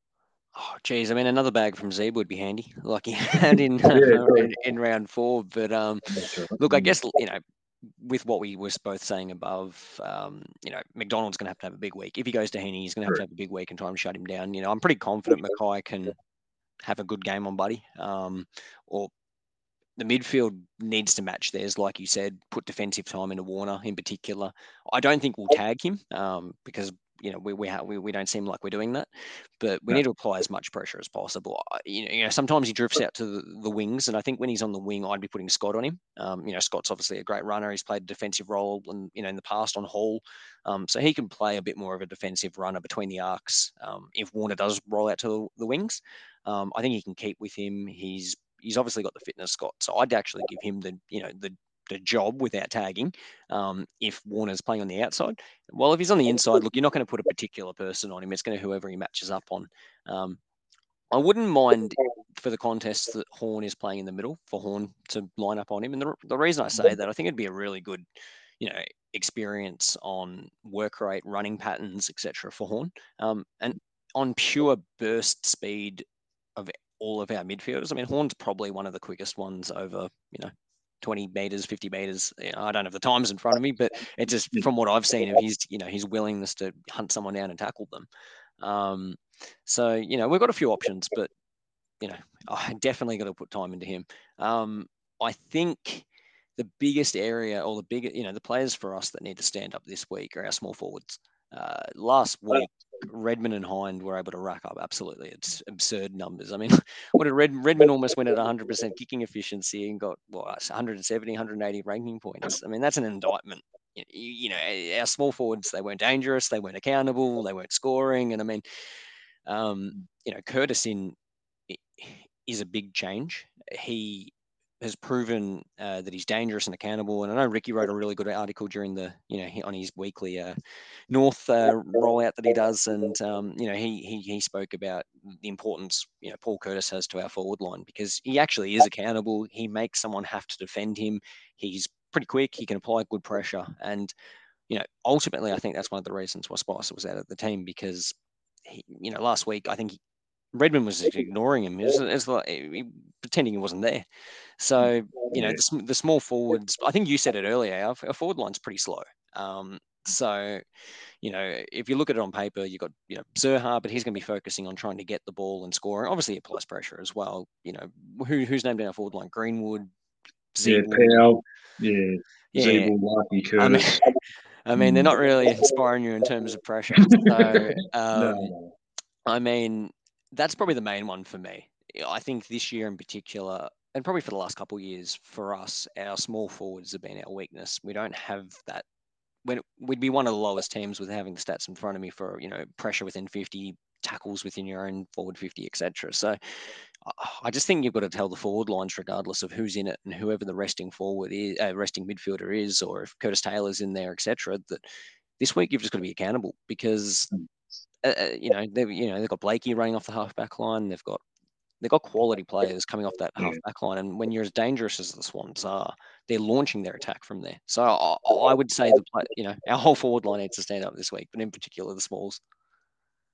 Oh, geez, I mean, another bag from Zeb would be handy, like he had in, yeah, in, in round four. But um, look, I guess you know with what we were both saying above, um, you know, McDonald's going to have to have a big week. If he goes to Heeney, he's going to have to have a big week and try and shut him down. You know, I'm pretty confident McKay can have a good game on Buddy. Um, or the midfield needs to match theirs, like you said. Put defensive time into Warner in particular. I don't think we'll tag him um, because you know we we, ha- we we don't seem like we're doing that, but we need to apply as much pressure as possible. You know, you know, sometimes he drifts out to the, the, wings, and I think when he's on the wing, I'd be putting Scott on him. Um, you know, Scott's obviously a great runner. He's played a defensive role, and you know, in the past on Hall, um, so he can play a bit more of a defensive runner between the arcs. Um, if Warner does roll out to the, the wings, um, I think he can keep with him. He's he's obviously got the fitness, Scott. So I'd actually give him the you know the the job without tagging um, if Warner's playing on the outside. Well, if he's on the inside, look, you're not going to put a particular person on him. It's going to whoever he matches up on. Um, I wouldn't mind for the contest that Horne is playing in the middle for Horne to line up on him. And the, the reason I say that, I think it'd be a really good, you know, experience on work rate, running patterns, etc. for Horne. Um, and on pure burst speed of all of our midfielders, I mean, Horne's probably one of the quickest ones over, you know, 20 meters, 50 meters. I don't have the times in front of me, but it's just from what I've seen of his, you know, his willingness to hunt someone down and tackle them. Um, so, you know, we've got a few options, but, you know, I definitely got to put time into him. Um, I think the biggest area or the bigger, you know, the players for us that need to stand up this week are our small forwards. Uh, last week, Redman and Hind were able to rack up absolutely it's absurd numbers. I mean, what did Red, Redman almost went at 100% kicking efficiency and got what 170, 180 ranking points. I mean, that's an indictment. You, you know, our small forwards they weren't dangerous, they weren't accountable, they weren't scoring, and I mean, um, you know, Curtis in is a big change. He has proven uh, that he's dangerous and accountable. And I know Ricky wrote a really good article during the, you know, on his weekly uh, North uh, rollout that he does, and um, you know, he, he he spoke about the importance you know Paul Curtis has to our forward line because he actually is accountable. He makes someone have to defend him. He's pretty quick. He can apply good pressure, and you know, ultimately, I think that's one of the reasons why Spicer was out of the team because. He, you know, last week I think he, Redman was ignoring him. It was, it was like he, pretending he wasn't there. So you know the, the, small forwards. I think you said it earlier. Our, our forward line's pretty slow. Um, so you know if you look at it on paper, you've got you know Zurhaar, but he's going to be focusing on trying to get the ball and scoring. Obviously, it applies pressure as well. You know who, who's named in our forward line? Greenwood. Yeah, Powell. Yeah. Yeah. Larkey, Curtis. I mean, I mean, they're not really inspiring you in terms of pressure. So, um, no. I mean, that's probably the main one for me. I think this year in particular, and probably for the last couple of years for us, our small forwards have been our weakness. We don't have that. When we'd be one of the lowest teams with having the stats in front of me for you know pressure within 50, tackles within your own forward 50, etc. So I just think you've got to tell the forward lines, regardless of who's in it and whoever the resting forward is, uh, resting midfielder is, or if Curtis Taylor's in there, etc. That this week you've just got to be accountable because hmm. Uh, uh, you know they've you know they've got Blakey running off the half back line. They've got they've got quality players coming off that half back line. And when you're as dangerous as the Swans are, they're launching their attack from there. So I, I would say the you know our whole forward line needs to stand up this week, but in particular the Smalls.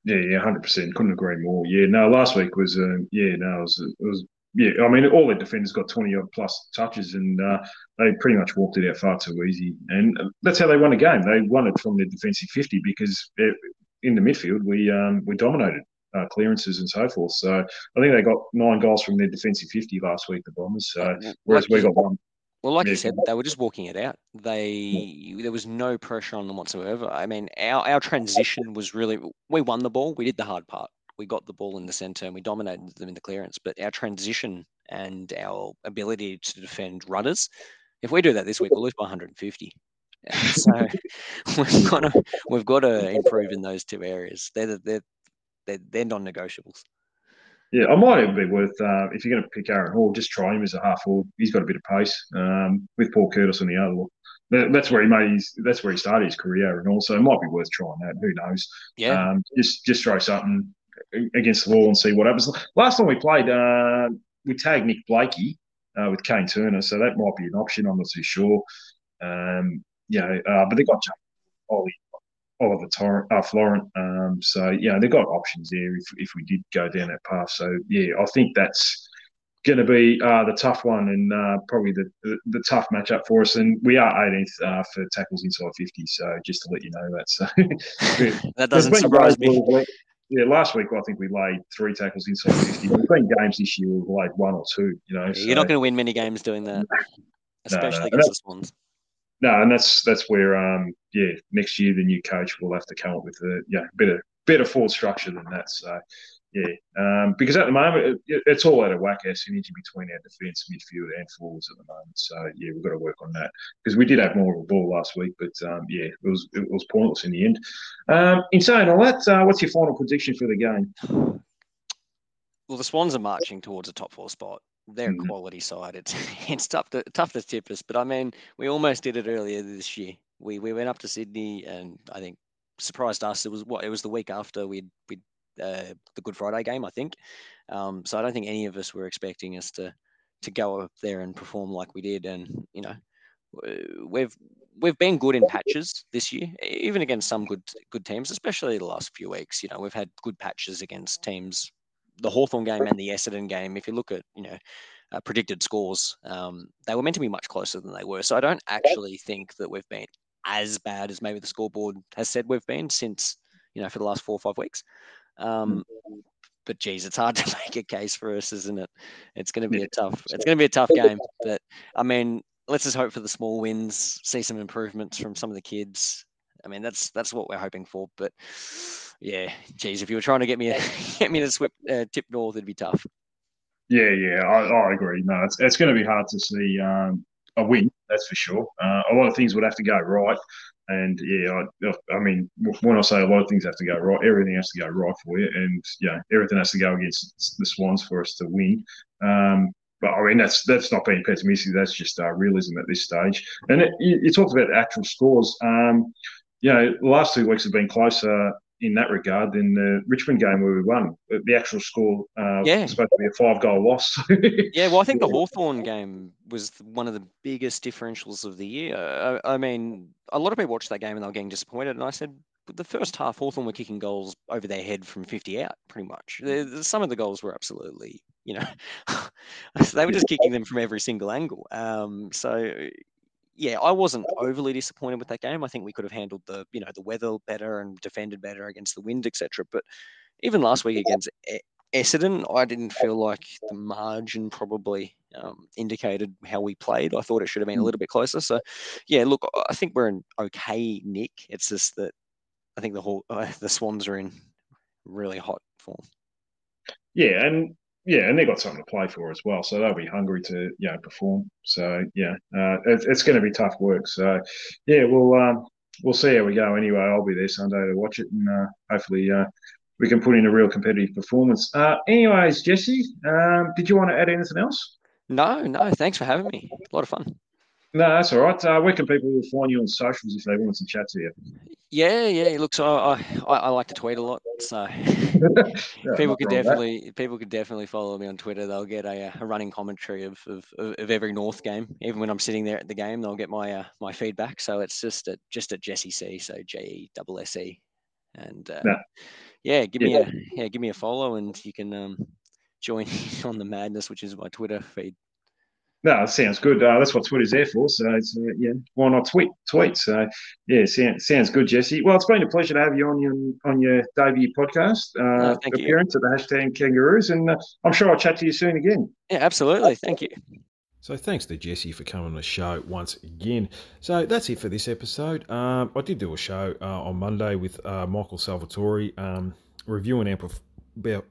Yeah, yeah, hundred percent. Couldn't agree more. Yeah, no, last week was uh, yeah, no, it was, it was yeah. I mean, all their defenders got twenty odd plus touches, and uh, they pretty much walked it out far too easy. And that's how they won the game. They won it from their defensive fifty because it, in the midfield we um, we dominated uh, clearances and so forth. So I think they got nine goals from their defensive 50 last week, the Bombers. So whereas like we got one. Well, like yeah. you said, they were just walking it out. They yeah. there was no pressure on them whatsoever. I mean, our our transition was really we won the ball. We did the hard part. We got the ball in the centre and we dominated them in the clearance. But our transition and our ability to defend runners, if we do that this week, we'll lose by 150. So we've got to we've got to improve in those two areas. They're the, they're they're, they're non-negotiables. Yeah, I might even be worth uh, if you're going to pick Aaron Hall, just try him as a half forward. He's got a bit of pace um, with Paul Curtis on the other. That's where he made his. That's where he started his career, and also it might be worth trying that. Who knows? Yeah. Um, just just throw something against the wall and see what happens. Last time we played, uh, we tagged Nick Blakey uh, with Kane Turner, so that might be an option. I'm not too sure. Um, yeah, uh, but they've got Ollie Oliver Torrent, uh, Florent. Um, so yeah, they've got options there if, if we did go down that path. So yeah, I think that's going to be uh, the tough one and uh, probably the, the, the tough matchup for us. And we are 18th uh, for tackles inside 50. So just to let you know that. So that doesn't surprise me. Yeah, last week I think we laid three tackles inside 50. There's been games this year we've laid one or two. You know, so. you're not going to win many games doing that, especially no, no. against the Swans. No, and that's that's where um yeah next year the new coach will have to come up with a yeah better better forward structure than that. So yeah, um, because at the moment it, it's all out of whack our synergy between our defence, midfield, and forwards at the moment. So yeah, we've got to work on that because we did have more of a ball last week, but um, yeah, it was it was pointless in the end. Um, in saying all that, uh, what's your final prediction for the game? Well, the Swans are marching towards a top four spot. They're mm-hmm. quality side. It's it's tough to tough to tip us, but I mean, we almost did it earlier this year. We we went up to Sydney, and I think surprised us. It was what it was the week after we'd we'd uh, the Good Friday game, I think. Um, so I don't think any of us were expecting us to to go up there and perform like we did. And you know, we've we've been good in patches this year, even against some good good teams, especially the last few weeks. You know, we've had good patches against teams. The Hawthorn game and the Essendon game. If you look at you know uh, predicted scores, um, they were meant to be much closer than they were. So I don't actually think that we've been as bad as maybe the scoreboard has said we've been since you know for the last four or five weeks. Um, but geez, it's hard to make a case for us, isn't it? It's going to be a tough. It's going to be a tough game. But I mean, let's just hope for the small wins, see some improvements from some of the kids. I mean, that's that's what we're hoping for. But yeah, geez, if you were trying to get me a, get me to swip, uh, tip north, it'd be tough. Yeah, yeah, I, I agree. No, it's, it's going to be hard to see um, a win. That's for sure. Uh, a lot of things would have to go right. And yeah, I, I, mean, when I say a lot of things have to go right, everything has to go right for you, and yeah, everything has to go against the Swans for us to win. Um, but I mean, that's that's not being pessimistic. That's just uh, realism at this stage. And it, you, you, talked about actual scores. Um, you know, the last two weeks have been closer in that regard than the Richmond game where we won. The actual score uh, yeah. was supposed to be a five goal loss. yeah, well, I think the Hawthorn game was one of the biggest differentials of the year. I, I, mean, a lot of people watched that game and they were getting disappointed. And I said, the first half, Hawthorn were kicking goals over their head from 50 out, pretty much. some of the goals were absolutely, you know, they were just kicking them from every single angle. Um, so yeah, I wasn't overly disappointed with that game. I think we could have handled the you know the weather better and defended better against the wind, etc. But even last week against Essendon, I didn't feel like the margin probably um, indicated how we played. I thought it should have been a hmm. little bit closer. So, yeah, look, I think we're in okay nick. It's just that I think the whole uh, the Swans are in really hot form. Yeah, and yeah, and they've got something to play for as well, so they'll be hungry to you know perform. So yeah, uh, it, it's going to be tough work. So yeah, we'll um, we'll see how we go. Anyway, I'll be there Sunday to watch it, and uh, hopefully uh, we can put in a real competitive performance. Uh, anyways, Jesse, um, did you want to add anything else? No, no. Thanks for having me. A lot of fun. No, that's all right. Uh, where can people find you on socials if they want to chat to you? Yeah, yeah. Look, so I, I, I like to tweet a lot, so yeah, people could definitely that. people could definitely follow me on Twitter. They'll get a, a running commentary of, of, of every North game. Even when I'm sitting there at the game, they'll get my uh, my feedback. So it's just at just at Jesse C. So J E double S E, and uh, yeah, give yeah. me a yeah give me a follow, and you can um, join on the madness, which is my Twitter feed. No, it sounds good. Uh, that's what Twitter's there for. So, it's, uh, yeah, why not tweet? Tweet. So, yeah, sounds, sounds good, Jesse. Well, it's been a pleasure to have you on your on your debut podcast uh, oh, appearance you. at the hashtag Kangaroos, and uh, I'm sure I'll chat to you soon again. Yeah, absolutely. Thank you. So thanks to Jesse for coming on the show once again. So that's it for this episode. Um, I did do a show uh, on Monday with uh, Michael Salvatore um, reviewing our about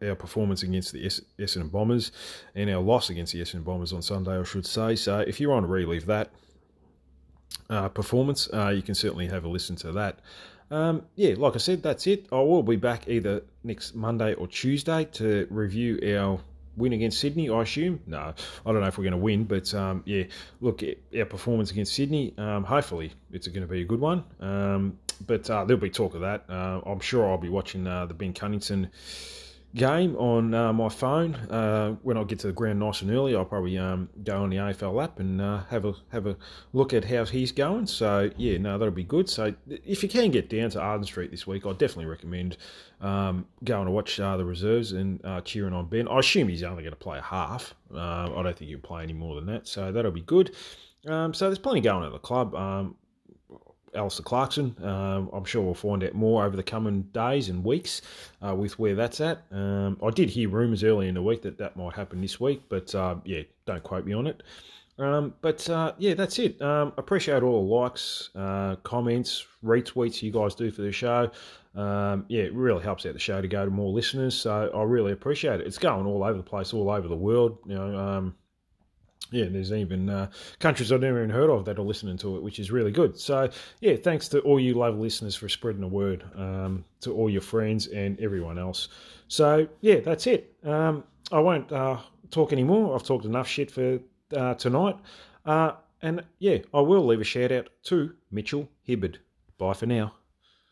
our performance against the Essendon Bombers and our loss against the Essendon Bombers on Sunday, I should say. So if you want to relive that uh, performance, uh, you can certainly have a listen to that. Um, yeah, like I said, that's it. I will be back either next Monday or Tuesday to review our win against Sydney, I assume. No, I don't know if we're going to win, but um, yeah, look, our performance against Sydney, um, hopefully it's going to be a good one. Um, but uh, there'll be talk of that. Uh, I'm sure I'll be watching uh, the Ben Cunnington game on uh, my phone. Uh, when I get to the ground nice and early, I'll probably um, go on the AFL app and uh, have a have a look at how he's going. So yeah, no, that'll be good. So if you can get down to Arden Street this week, I definitely recommend um, going to watch uh, the reserves and uh, cheering on Ben. I assume he's only going to play a half. Uh, I don't think he'll play any more than that. So that'll be good. Um, so there's plenty going at the club. Um, Alastair Clarkson. Um, I'm sure we'll find out more over the coming days and weeks uh, with where that's at. Um, I did hear rumours early in the week that that might happen this week, but uh, yeah, don't quote me on it. Um, but uh, yeah, that's it. Um, appreciate all the likes, uh, comments, retweets you guys do for the show. Yeah, it really helps out the show to go to more listeners. So I really appreciate it. It's going all over the place, all over the world. You know, yeah, there's even uh, countries I've never even heard of that are listening to it, which is really good. So, yeah, thanks to all you lovely listeners for spreading the word um, to all your friends and everyone else. So, yeah, that's it. Um, I won't uh, talk anymore. I've talked enough shit for uh, tonight. Uh, and, yeah, I will leave a shout out to Mitchell Hibbard. Bye for now.